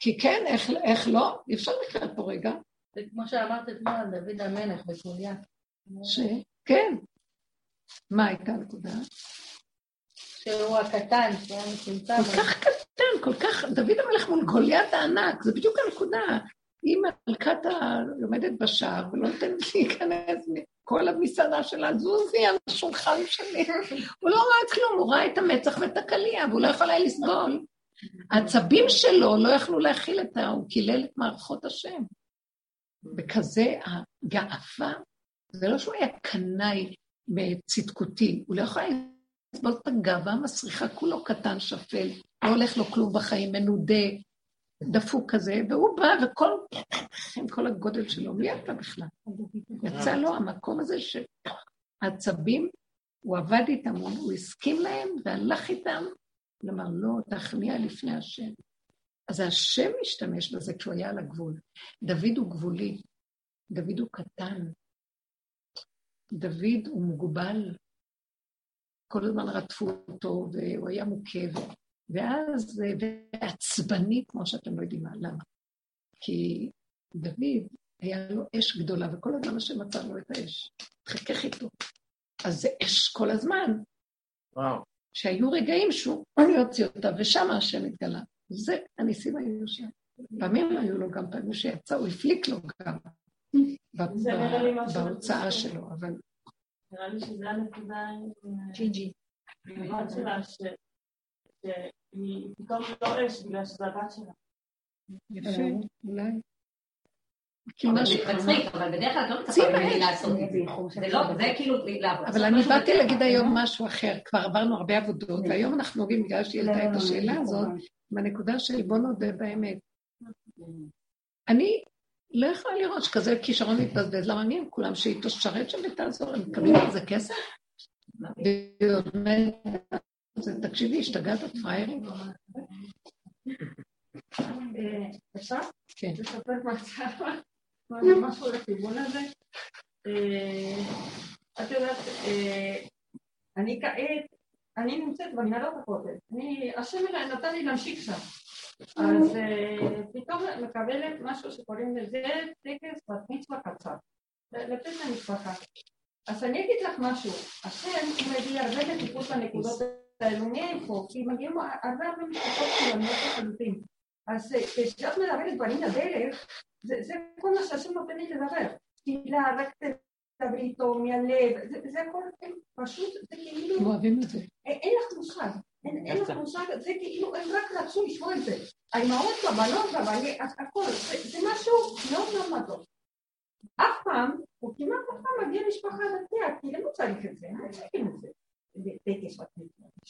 כי כן, איך, איך לא? אי אפשר לחיות פה רגע. זה כמו שאמרת אתמול על דוד המלך בקוליה. ש... כן. מה הייתה הנקודה? שהוא הקטן, שהוא מצומצם. כל כך קטן, כל כך, דוד המלך מול גוליית הענק, זה בדיוק הנקודה. היא מלכת הלומדת בשער ולא נותנת להיכנס מכל המסעדה שלה, זוזי על השולחן שלי. הוא לא ראה כלום, הוא ראה את המצח ואת הקליע, והוא לא יכול היה לסבול. העצבים שלו לא יכלו להכיל את ה... הוא קילל את מערכות השם. וכזה הגאווה, זה לא שהוא היה קנאי צדקותי, הוא לא יכול לסבול את הגאווה המסריחה, כולו קטן, שפל, לא הולך לו כלום בחיים, מנודה, דפוק כזה, והוא בא וכל, עם כל הגודל שלו, מי אתה בכלל? יצא לו המקום הזה שעצבים, הוא עבד איתם, הוא, הסכים להם והלך איתם, אמר, לא, תכניע לפני השם. אז השם משתמש בזה כשהוא היה על הגבול. דוד הוא גבולי, דוד הוא קטן, דוד הוא מוגבל, כל הזמן רדפו אותו, והוא היה מוכה, ואז, ועצבני, כמו שאתם לא יודעים מה, למה? כי דוד, היה לו אש גדולה, וכל הזמן השם מצא לו את האש, חיכך איתו. אז זה אש כל הזמן. וואו. שהיו רגעים שהוא יוציא אותה, ושם השם התגלה. זה הניסים היו שם. פעמים היו לו גם פעמים שיצא, הוא הפליק לו גם בהוצאה שלו, אבל נראה לי שזה הנקודה עם ג'ינג'י. הבת שלה, ש- שהיא פתאום לא אש בגלל שזה הבת שלה. יפה, אולי. כי אבל משהו- זה מצחיק, אבל בדרך כלל את לא צי מצפה ממני באש. לעשות את זה. זה לא, זה כאילו לעשות אבל אני באתי. להגיד היום משהו אחר, כבר עברנו הרבה עבודות, והיום אנחנו נוגעים, בגלל שהיא העלתה את השאלה הזאת, בנקודה של בוא נודה באמת. אני לא יכולה לראות שכזה כישרון מתבזבז, למה מי הם כולם שהיא תשרת שם ותעזור, הם מקבלים על זה כסף? והיא אומרת, "זה- תקשיבי, השתגעת? אה, אפשר? כן. לספר משהו לכיוון הזה. אה, את יודעת, אה, אני כעת, אני נמצאת במנהלות הכותל. אני, השם נתן לי להמשיך שם. אז אה, פתאום מקבלת משהו שקוראים לזה טקס בת מצווה קצר. לתת למשפחה. אז אני אגיד לך משהו, השם מביא הרבה בטיפוס לנקודות האלו מאיפה, כי מגיעים הרבה הרבה משפחות חילוניות לחלוטין. אז אה, כשאת מדברת דברים לדרך, זה, זה כל מה שהשם נותן לי לדבר. תפילה, רק תדברי איתו מהלב, זה, זה הכל פשוט, זה כאילו, אוהבים את זה. אין לך מושג, אין, לך מושג, זה כאילו, הם רק רצו לשמוע את זה. האימהות והבנות והבנים, הכל, זה, משהו מאוד מאוד מדור. אף פעם, או כמעט אף פעם מגיע משפחה דתייה, כי הם לא צריך את זה, הם צריכים את זה.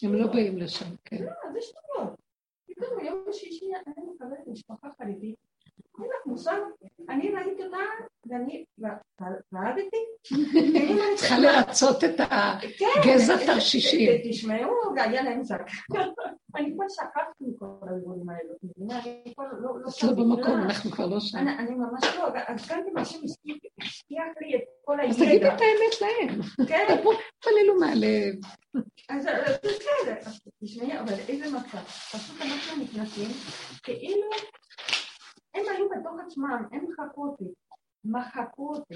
הם לא באים לשם, כן. לא, זה שטויות. פתאום ביום השישי אני מקבלת משפחה חרדית. אין לך מושג, אני ראיתי אותה, ואני רעדתי. צריכה לרצות את הגזע תרשישים. תשמעו, היה להם זק. אני כבר שכחתי מכל הדברים האלו. אני כבר לא... את לא במקום, אנחנו כבר לא שם. אני ממש לא, אז כאן משהו הבטיח לי את כל הידע. אז תגידי את האמת להם. כן. תפללו מהלב. אז בסדר, תשמעי, אבל איזה מצב. פשוט אנחנו נכנסים, כאילו הם היו בתוך עצמם, הם מחקו אותי. מחקו אותי.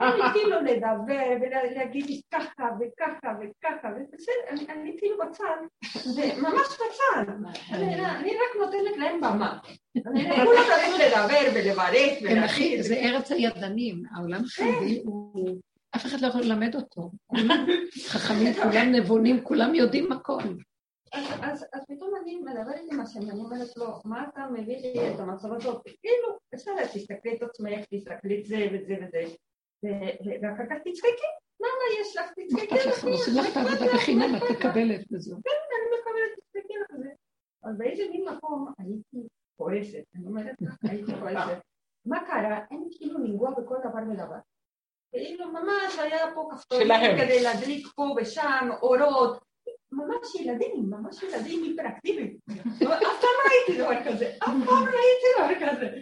הם התחילו לדבר ולהגיד לי ככה וככה וככה, ובסדר, אני כאילו בצד, ממש בצד. אני רק נותנת להם במה. כולם צריכים לדבר ולברך ולהגיד. זה ארץ הידנים, העולם החרדי הוא... אף אחד לא יכול ללמד אותו. חכמים, כולם נבונים, כולם יודעים הכל. אז פתאום אני מדברת עם השם, ואני אומרת לו, מה אתה מביא לי את המצב הזאת? כאילו, בסדר, תסתכלי את עצמך, תסתכלי את זה וזה וזה, ואחר כך תצחקי, למה יש לך? תצחקי לך, עושים לך את העבודה בחינם, את מקבלת וזהו. כן, אני מקבלת, תצחקי לך זה. אבל באיזה מין מקום הייתי כועסת, אני אומרת לך, הייתי כועסת. מה קרה? הם כאילו לנגוע בכל דבר ודבר. כאילו ממש היה פה כפתורים כדי להדליק פה ושם, אורות. ממש ילדים, ממש ילדים היפראקטיביים. אף פעם לא ראיתי דבר כזה, אף פעם לא ראיתי דבר כזה.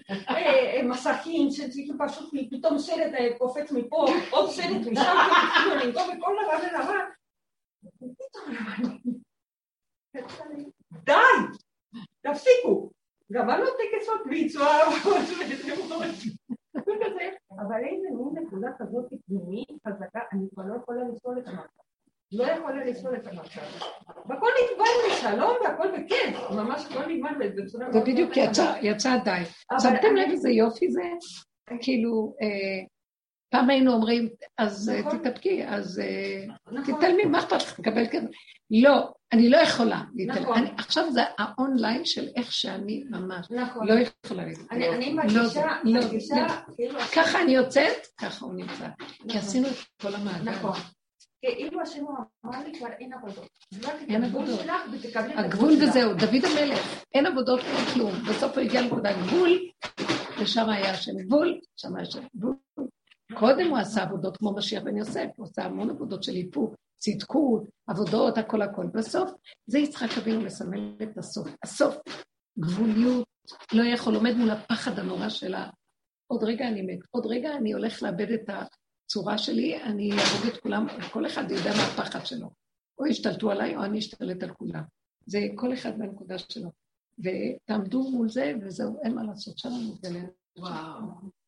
מסכים שצריכים פשוט פתאום סרט קופץ מפה, עוד סרט משם, כאילו לנגוע בכל דבר ודבר. די! תפסיקו! גמרנו טקס מצווה, אבל איזה מין נקודה כזאת פנימית חזקה, אני כבר לא יכולה לסבול את המצב. לא יכולה לסבול את המצב. והכל נגמר בשלום והכל בכיף, ממש הכל נגמר בצורה... זה בדיוק יצא די. שמתם לב איזה יופי זה? כאילו, פעם היינו אומרים, אז תתאפקי, אז תתעלמי, מה אכפת לך, תקבל כזה. לא, אני לא יכולה להתעלם. עכשיו זה האונליין של איך שאני ממש לא יכולה להתעלם. אני מרגישה, ככה אני יוצאת, ככה הוא נמצא. כי עשינו את כל המעגל. כאילו השם אמר לי כבר אין עבודות. אין עבודות. הגבול וזהו, דוד המלך, אין עבודות, אין כלום. בסוף הוא הגיע לנקודה גבול, ושם היה השם גבול, שם היה השם גבול. קודם הוא עשה עבודות כמו משיח בן יוסף, הוא עשה המון עבודות של איפוק, צדקות, עבודות, הכל הכל. בסוף, זה יצחק אבינו מסמל את הסוף. הסוף, גבוליות, לא יכול, עומד מול הפחד הנורא שלה. עוד רגע אני מת, עוד רגע אני הולך לאבד את הצורה שלי, אני אהרוג את כולם, כל אחד יודע מה הפחד שלו. או ישתלטו עליי או אני אשתלט על כולם. זה כל אחד בנקודה שלו. ותעמדו מול זה, וזהו, אין מה לעשות, שם אני מתגלה.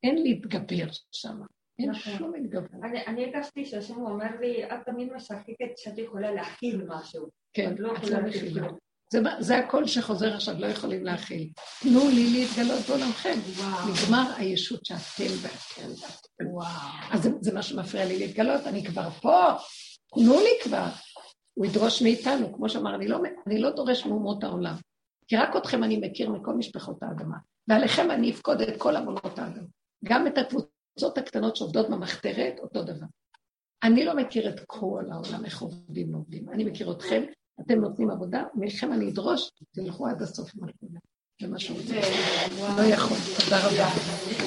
אין להתגבר שם. אין שום התגברות. אני הרגשתי שהשם אומר לי, את תמיד משחקת שאת יכולה להכיל משהו. כן, את לא מכילה. זה הקול שחוזר עכשיו, לא יכולים להכיל. תנו לי להתגלות בעולמכם. נגמר הישות שאתם ואתם. אז זה מה שמפריע לי להתגלות, אני כבר פה, תנו לי כבר. הוא ידרוש מאיתנו, כמו שאמר, אני לא, אני לא דורש מאומות העולם. כי רק אתכם אני מכיר מכל משפחות האדמה, ועליכם אני אפקוד את כל עוונות האדמה. גם את הקבוצות הקטנות שעובדות במחתרת, אותו דבר. אני לא מכיר את כל העולם, איך עובדים ועובדים. אני מכיר אתכם, אתם נותנים עבודה, מכם אני אדרוש, תלכו עד הסוף עם העבודה. זה מה שהוא. לא יכול. תודה רבה.